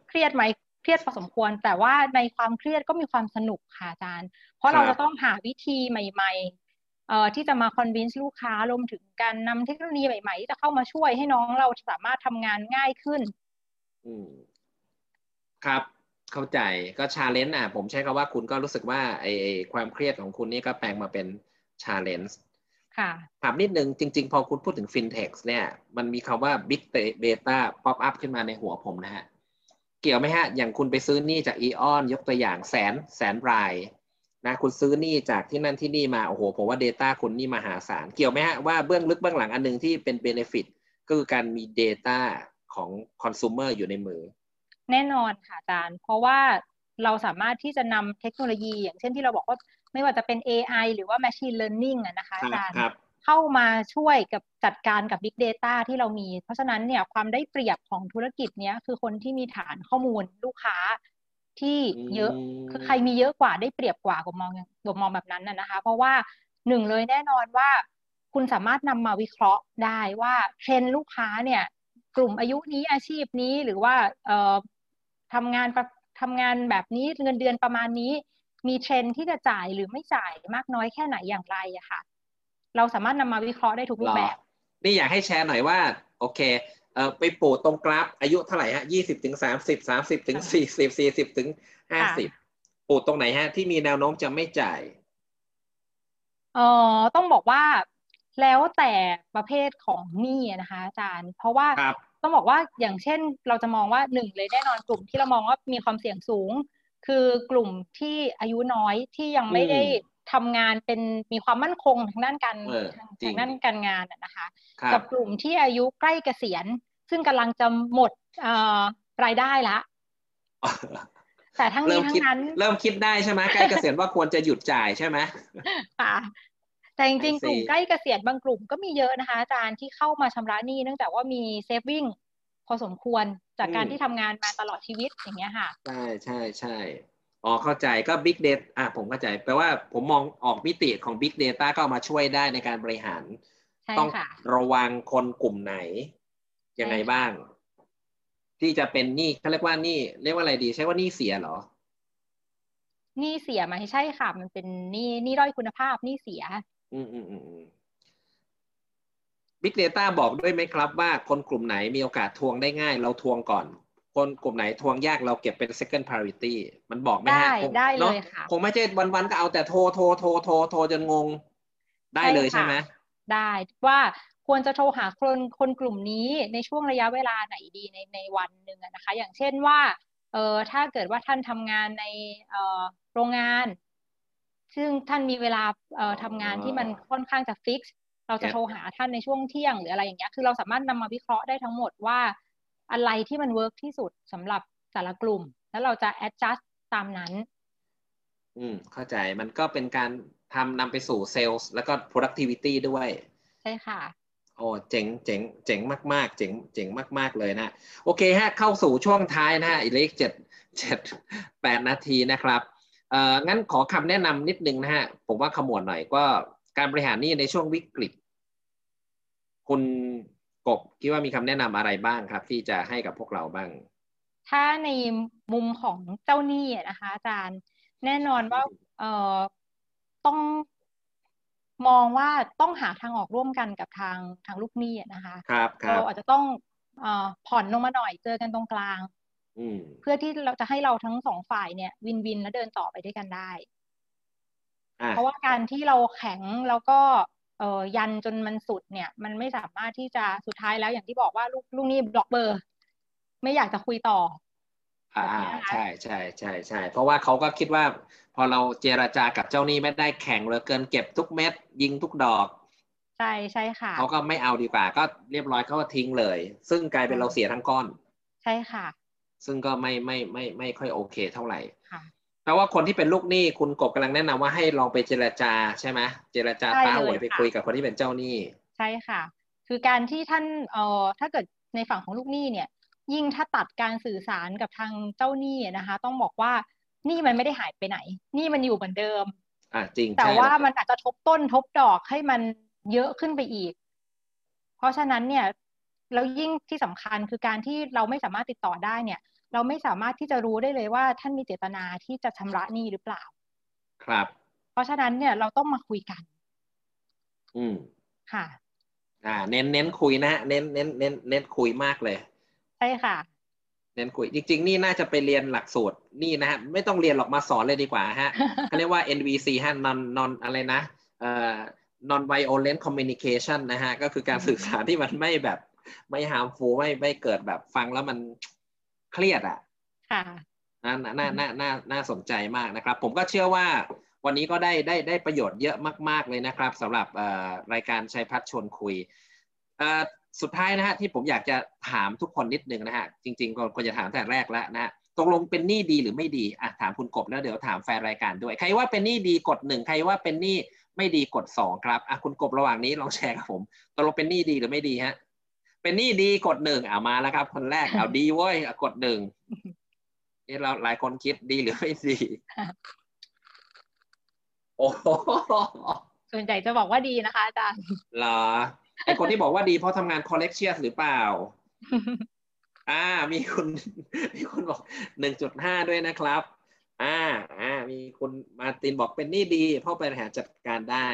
เครียดไหมเครียดพอสมควร แต่ว่าในความเครียดก็มีความสนุกค่ะอาจารย์ เพราะครับ เราจะต้องหาวิธีใหม่ ๆ เอ่อที่จะมา convince ลูกค้ารวมถึงการนำเทคโนโลยีใหม่ๆที่จะเข้ามาช่วยให้น้องเราสามารถทำงานง่ายขึ้นอืมครับเข้าใจก็ challenge อะผมใช้คำว่าคุณก็รู้สึกว่าไอ้ไอ้ความเครียดของคุณนี่ก็แปลงมาเป็นชาเลนจ์ค่ะ ถามนิดนึงจริง ๆ พอคุณพูดถึง fintech เนี่ย มันมีคำว่า big data pop up ขึ้นมาในหัวผมนะฮะ เกี่ยวไหมฮะ อย่างคุณไปซื้อหนี้จากอีออนยกตัวอย่างแสนแสนรายนะคุณซื้อหนี้จากที่นั่นที่นี่มา โอ้โห ผมว่า Data คุณนี่มหาศาล เกี่ยวไหมฮะว่าเบื้องลึกเบื้องหลังอันหนึ่งที่เป็น benefit ก็คือการมี Data ของ consumer อยู่ในมือ แน่นอนค่ะอาจารย์ เพราะว่าเราสามารถที่จะนำเทคโนโลยี อย่างเช่นที่เราบอกว่า ไม่ว่าจะเป็น AI หรือว่า Machine Learning อะนะคะครัอาบจารย์ครับเข้ามาช่วยกับจัดการกับ Big Data ที่เรามี เพราะฉะนั้นเนี่ยความได้เปรียบของธุรกิจเนี้ยคือคนที่มีฐานข้อมูลลูกค้าที่เยอะคือใครมีเยอะกว่าได้เปรียบกว่าผมมองผมมองแบบนั้นน่ะนะคะ เพราะว่าหนึ่งเลยแน่นอนว่า คุณสามารถนำมาวิเคราะห์ได้ว่าเทรนด์ลูกค้าเนี่ย กลุ่มอายุนี้อาชีพนี้หรือว่าเอ่อทำงานประทำงานแบบนี้เงินเดือนประมาณนี้ มีเทรนด์ที่จะจ่ายหรือไม่จ่ายมากน้อยแค่ไหนอย่างไรอะค่ะ เราสามารถนำมาวิเคราะห์ได้ทุกรูปแบบ นี่อยากให้แชร์หน่อยว่า โอเคเอ่อไปโปรดตรงกราฟ อายุเท่าไหร่ฮะยี่สิบถึงสามสิบสามสิบถึงสี่สิบสี่สิบถึงห้าสิบโปรดตรงไหนฮะ ที่มีแนวโน้มจะไม่จ่ายเอ่อต้องบอกว่าแล้วแต่ประเภทของหนี้อะนะคะอาจารย์ เพราะว่าครับต้องบอกว่าอย่างเช่นเราจะมองว่าหนึ่งเลยแน่นอนกลุ่มที่เรามองว่ามีความเสี่ยงสูง คือกลุ่มที่อายุน้อยที่ยังไม่ได้ทำงานเป็นมีความมั่นคงทางด้านการเออทางจริงทางด้านการงานอะนะคะครักับบกลุ่มที่อายุใกล้เกษียณ ซึ่งกำลังจะหมดเอ่อรายได้ละ แต่ทั้งเริ่นี้มทั้คิดงนั้น เริ่มคิดได้ใช่ไหมใกล้เกษียณว่าควรจะหยุดจ่ายใช่ไหมค่ะแต่จริง I ๆกลุ่ม see ใกล้เกษียณบางกลุ่มก็มีเยอะนะคะอาจารย์ที่เข้ามาชำระหนี้เนื่องจากว่ามีเซฟวิ่งพ อสมควรจากการอืมที่ทำงานมาตลอดชีวิตอย่างเงี้ยค่ะ ใช่ใช่ใช่อ๋อเข้าใจก็ Big Data อะผมเข้าใจแปลว่าผมมองออกมิติของ Big Data ก็เอามาช่วยได้ในการบริหารใช่ต้องค่ะระวังคนกลุ่มไหน ยังไงใช่ค่ะบ้าง ที่จะเป็นหนี้เขาเรียกว่าหนี้เรียกว่าอะไรดี ใช้ว่าหนี้เสียเหรอหนี้เสียไหมใช่ค่ะ มันเป็นหนี้หนี้ด้อยคุณภาพหนี้เสีย อืมอืมอืมอืม Big Data บอกด้วยไหมครับว่าคนกลุ่มไหนมีโอกาสทวงได้ง่าย เราทวงก่อน คนกลุ่มไหนทวงยากเราเก็บเป็น second priority มันบอกไหมฮะได้คงได้เลยนอะค่ะคงไม่ใช่วันๆก็เอาแต่โทรโทรโทรโทรโทรจนงงได้เลยใช่ค่ะใช่ไหมได้ว่าควรจะโทรหาคนคนกลุ่มนี้ในช่วงระยะเวลาไหนดีในในวันหนึ่งอะนะคะ อย่างเช่นว่าเออถ้าเกิดว่าท่านทำงานในเอ่อโรงงาน ซึ่งท่านมีเวลาเอ่อทำงานที่มันค่อนข้างจะ fix เราจะโทรหาท่านในช่วงเที่ยงหรืออะไรอย่างเงี้ย คือเราสามารถนำมาวิเคราะห์ได้ทั้งหมดว่า อะไรที่มัน work ที่สุดสำหรับแต่ละกลุ่ม แล้วเราจะ adjust ตามนั้น อืม เข้าใจมันก็เป็นการทำนำไปสู่ sales แล้วก็ productivity ด้วย ใช่ค่ะ โอ้เจ๋งเจ๋งเจ๋งมาก ๆ เจ๋งเจ๋งมาก ๆ เลยนะ โอเคฮะ เข้าสู่ช่วงท้ายนะฮะอีกเลขเจ็ดเจ็ดแปดนาทีนะครับเอ่องั้นขอคำแนะนำนิดนึงนะฮะ ผมว่าขมวดหน่อยก็การบริหารหนี้ในช่วงวิกฤต คุณกบคิดว่ามีคำแนะนำอะไรบ้างครับ ที่จะให้กับพวกเราบ้าง ถ้าในมุมของเจ้าหนี้อะนะคะ อาจารย์แน่นอนว่าเอ่อต้องมองว่าต้องหาทางออกร่วมกันกับทางทางลูกหนี้อะนะคะครับครัเราบอาจจะต้องเอ่อผ่อนลงมาหน่อยเจอกันตรงกลางอืมเพื่อที่เราจะให้เราทั้งสองฝ่ายเนี่ยวินวินและเดินต่อไปด้วยกันได้อะเพราะว่าการที่เราแข็งแล้วก็ เอ่อยันจนมันสุดเนี่ย มันไม่สามารถที่จะสุดท้ายแล้วอย่างที่บอกว่าลูกลูกหนี้บล็อกเบอร์ ไม่อยากจะคุยต่อ อ่าแบบนี้นะคะใช่ใช่ใช่ใช่เพราะว่าเขาก็คิดว่า พอเราเจราจากับเจ้าหนี้ไม่ได้แข่งเหลือเกินเก็บทุกเม็ดยิงทุกดอก ใช่ใช่ค่ะเขาก็ไม่เอาดีกว่า ก็เรียบร้อยเขาก็ทิ้งเลย ซึ่งกลายเป็นเราเสียทั้งก้อน ใช่ค่ะ ซึ่งก็ไม่ไม่ไม่ไม่ค่อยโอเคเท่าไหร่ค่ะ แปลว่าคนที่เป็นลูกหนี้คุณกบกำลังแนะนำว่าให้ลองไปเจรจาใช่ไหมเจรจาใช่ต้าหเลวยยไปค่ะคุยกับคนที่เป็นเจ้าหนี้ ใช่ค่ะ คือการที่ท่านเอ่อถ้าเกิดในฝั่งของลูกหนี้เนี่ย ยิ่งถ้าตัดการสื่อสารกับทางเจ้าหนี้อะนะคะ ต้องบอกว่าหนี้มันไม่ได้หายไปไหนหนี้มันอยู่เหมือนเดิมอะจริงแต่ใช่ว่ามันอาจจะทบต้นทบดอกให้มันเยอะขึ้นไปอีก เพราะฉะนั้นเนี่ยแล้วยิ่งที่สำคัญคือการที่เราไม่สามารถติดต่อได้เนี่ย เราไม่สามารถที่จะรู้ได้เลยว่าท่านมีเจตนาที่จะชำระหนี้หรือเปล่า ครับ เพราะฉะนั้นเนี่ยเราต้องมาคุยกัน อืมค่ะ อ่า เน้นเน้นคุยนะฮะเน้นเน้นเน้นเน้นคุยมากเลย ใช่ค่ะ เน้นคุยจริง ๆ นี่น่าจะไปเรียนหลักสูตรนี่นะฮะไม่ต้องเรียนหรอกมาสอนเลยดีกว่าฮะเขาเรียกว่า NVC ฮะ non non อะไรนะเอ่อ non violent communication นะฮะ ก็คือการสื่อสารที่มันไม่แบบไม่ harmful ไม่ไม่เกิดแบบฟังแล้วมัน เครียดอะค่ะน่าน่าน่าน่าน่าสนใจมากนะครับ ผมก็เชื่อว่าวันนี้ก็ได้ได้ได้ประโยชน์เยอะมากๆเลยนะครับสำหรับเอ่อรายการชัยพัฒน์ชวนคุยเอ่อสุดท้ายนะฮะที่ผมอยากจะถามทุกคนนิดนึงนะฮะจริงๆก็ควรจะถามแต่แรกแล้วนะฮะตกลงเป็นหนี้ดีหรือไม่ดีอะถามคุณกบแล้วเดี๋ยวถามแฟนรายการด้วย ใครว่าเป็นหนี้ดีกดหนึ่งใครว่าเป็นหนี้ไม่ดีกดสองครับอะคุณกบระหว่างนี้ลองแชร์กับผมตกลงเป็นหนี้ดีหรือไม่ดีฮะ เป็นหนี้ดีกดหนึ่งอะมาแล้วครับ คนแรกเอาดีเว้ยอะกดหนึ่งเอ๊ะเราหลายคนคิดดีหรือไม่ดีโอ้โหส่วนใหญ่จะบอกว่าดีนะคะอาจารย์เหรอไอคนที่บอกว่าดีเพราะทำงานคอลเลกเชียสหรือเปล่า อ่า มีคุณมีคุณบอกหนึ่งจุดห้าด้วยนะครับอ่าอ่ามีคุณมาร์ตินบอกเป็นหนี่ดี เพราะบริหารจัดการได้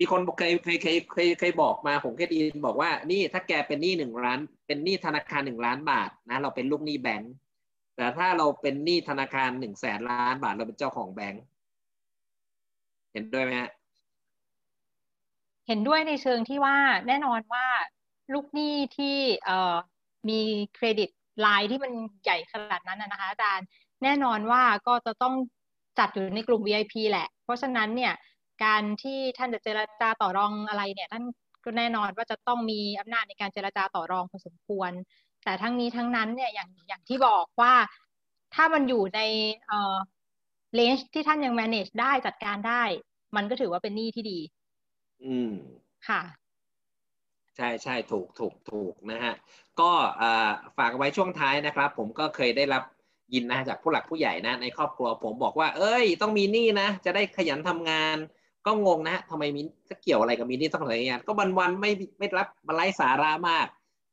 มีคนเคยเคยเคยเคยเคยบอกมาผมเคยได้ยินบอกว่านี่ถ้าแกเป็นหนี้หนึ่งล้าน เป็นหนี้ธนาคารหนึ่งล้านบาทนะเราเป็นลูกหนี้แบงก์แต่ถ้าเราเป็นหนี้ธนาคารหนึ่งแสนล้านบาทเราเป็นเจ้าของแบงก์เห็นด้วยไหมฮะเห็นด้วยในเชิงที่ว่าแน่นอนว่าลูกหนี้ที่เอ่อมีเครดิตไลน์ที่มันใหญ่ขนาดนั้นนะคะอาจารย์ แน่นอนว่าก็จะต้องจัดอยู่ในกลุ่ม VIP แหละ เพราะฉะนั้นเนี่ย การที่ท่านจะเจรจาต่อรองอะไรเนี่ยท่านก็แน่นอนว่าจะต้องมีอำนาจในการเจรจาต่อรองพอสมควร แต่ทั้งนี้ทั้งนั้นเนี่ยอย่างอย่างที่บอกว่าถ้ามันอยู่ในเอ่อเลนจ์ที่ท่านยัง manage ได้จัดการได้ มันก็ถือว่าเป็นหนี้ที่ดี อืมค่ะ ใช่ใช่ถูกถูกถูกนะฮะ ก็ฝากไว้ช่วงท้ายนะครับ ผมก็เคยได้รับยินนะจากผู้หลักผู้ใหญ่นะ ในครอบครัวผมบอกว่า เอ้ย ต้องมีหนี้นะ จะได้ขยันทำงาน ก็งงนะฮะทำไมมีจะเกี่ยวอะไรกับมีหนี้ต้องทำงานก็วันวันไม่ไม่รับมาไร้สาระมาก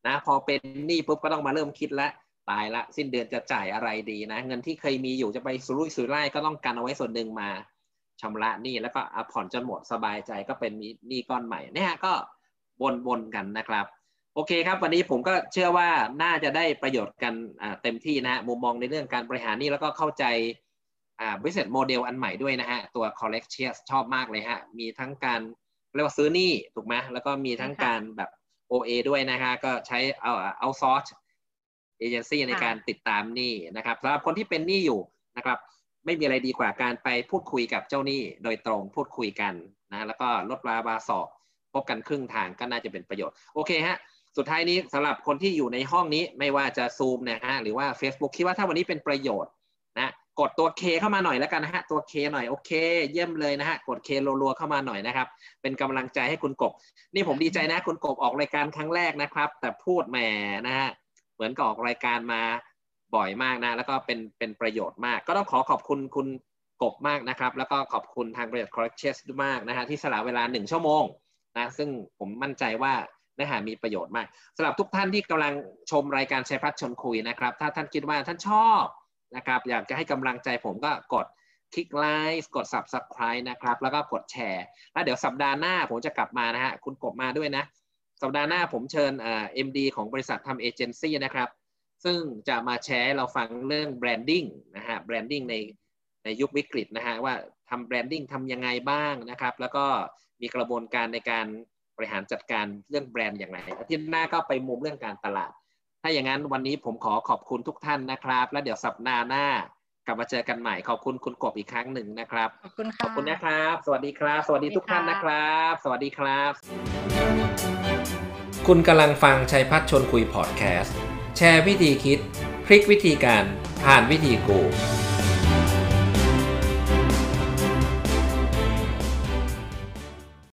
นะพอเป็นหนี้ปุ๊บก็ต้องมาเริ่มคิดแล้วตายละ สิ้นเดือนจะจ่ายอะไรดีนะ เงินที่เคยมีอยู่จะไปสุรุ่ยสุร่ายก็ต้องกันเอาไว้ส่วนหนึ่งมาชำระหนี้แล้วก็ผ่อนจนหมดสบายใจก็เป็นหนี้ก้อนใหม่เนี่ยก็วนๆกันนะครับ โอเคครับ วันนี้ผมก็เชื่อว่าน่าจะได้ประโยชน์กันเต็มที่นะฮะมุมมองในเรื่องการบริหารนี่แล้วก็เข้าใจ บริษัทโมเดลอันใหม่ด้วยนะฮะ ตัว collect shares ชอบมากเลยฮะ มีทั้งการเรียกว่าซื้อนี่ถูกไหมแล้วก็มีทั้งการแบบ OA ด้วยนะฮะ ก็ใช้เอาเอาซอร์สเอเจนซี่ในการติดตามหนี้นะครับสำหรับคนที่เป็นหนี้อยู่นะครับ ไม่มีอะไรดีกว่าการไปพูดคุยกับเจ้าหนี้โดยตรงพูดคุยกันนะแล้วก็ลดราบาสอบพบกันครึ่งทางก็น่าจะเป็นประโยชน์ โอเคฮะสุดท้ายนี้สำหรับคนที่อยู่ในห้องนี้ไม่ว่าจะซูมนะฮะหรือว่า Facebook คิดว่าถ้าวันนี้เป็นประโยชน์นะ กดตัว K เข้ามาหน่อยแล้วกันนะฮะ ตัว K หน่อยโอเค เยี่ยมเลยนะฮะ กด K รัวๆเข้ามาหน่อยนะครับ เป็นกำลังใจให้คุณกบ นี่ผมดีใจนะ คุณกบออกรายการครั้งแรกนะครับ แต่พูดแหมนะฮะ เหมือนกับออกรายการมาบ่อยมากนะ แล้วก็เป็นเป็นประโยชน์มาก ก็ต้องขอขอบคุณคุณกบมากนะครับ แล้วก็ขอบคุณทางบริษัท Correct Chess มากนะฮะที่สละเวลาหนึ่งชั่วโมงนะซึ่งผมมั่นใจว่าเนื้อหามีประโยชน์มากสำหรับทุกท่านที่กำลังชมรายการแชัยพัฒชนคุยนะครับ ถ้าท่านคิดว่าท่านชอบ นะครับอยากจะให้กำลังใจผมก็กดคลิกไลค์กด subscribe นะครับ แล้วก็กดแชร์แล้วเดี๋ยวสัปดาห์หน้าผมจะกลับมานะฮะคุณกบมาด้วยนะ สัปดาห์หน้าผมเชิญ MD ของบริษัททำเอเจนซี่นะครับ ซึ่งจะมาแชร์เราฟังเรื่อง branding นะฮะ branding ในในยุควิกฤตนะฮะว่าทำ branding ทำยังไงบ้างนะครับ แล้วก็มีกระบวนการในการบริหารจัดการเรื่องแบรนด์อย่างไรอาทิตย์หน้าก็ไปมุมเรื่องการตลาด ถ้าอย่างนั้นวันนี้ผมขอขอบคุณทุกท่านนะครับ แล้วเดี๋ยวสัปดาห์หน้ากลับมาเจอกันใหม่ขอบคุณคุณกบอีกครั้งหนึ่งนะครับ ขอบคุณค่ะขอบคุณนะครับ สวัสดีครับ สวัสดีทุกท่านนะครับ สวัสดีครับ คุณกำลังฟังชัยพัฒชนคุยพอดแคสต์แชร์วิธีคิด พลิกวิธีการผ่านวิธีกู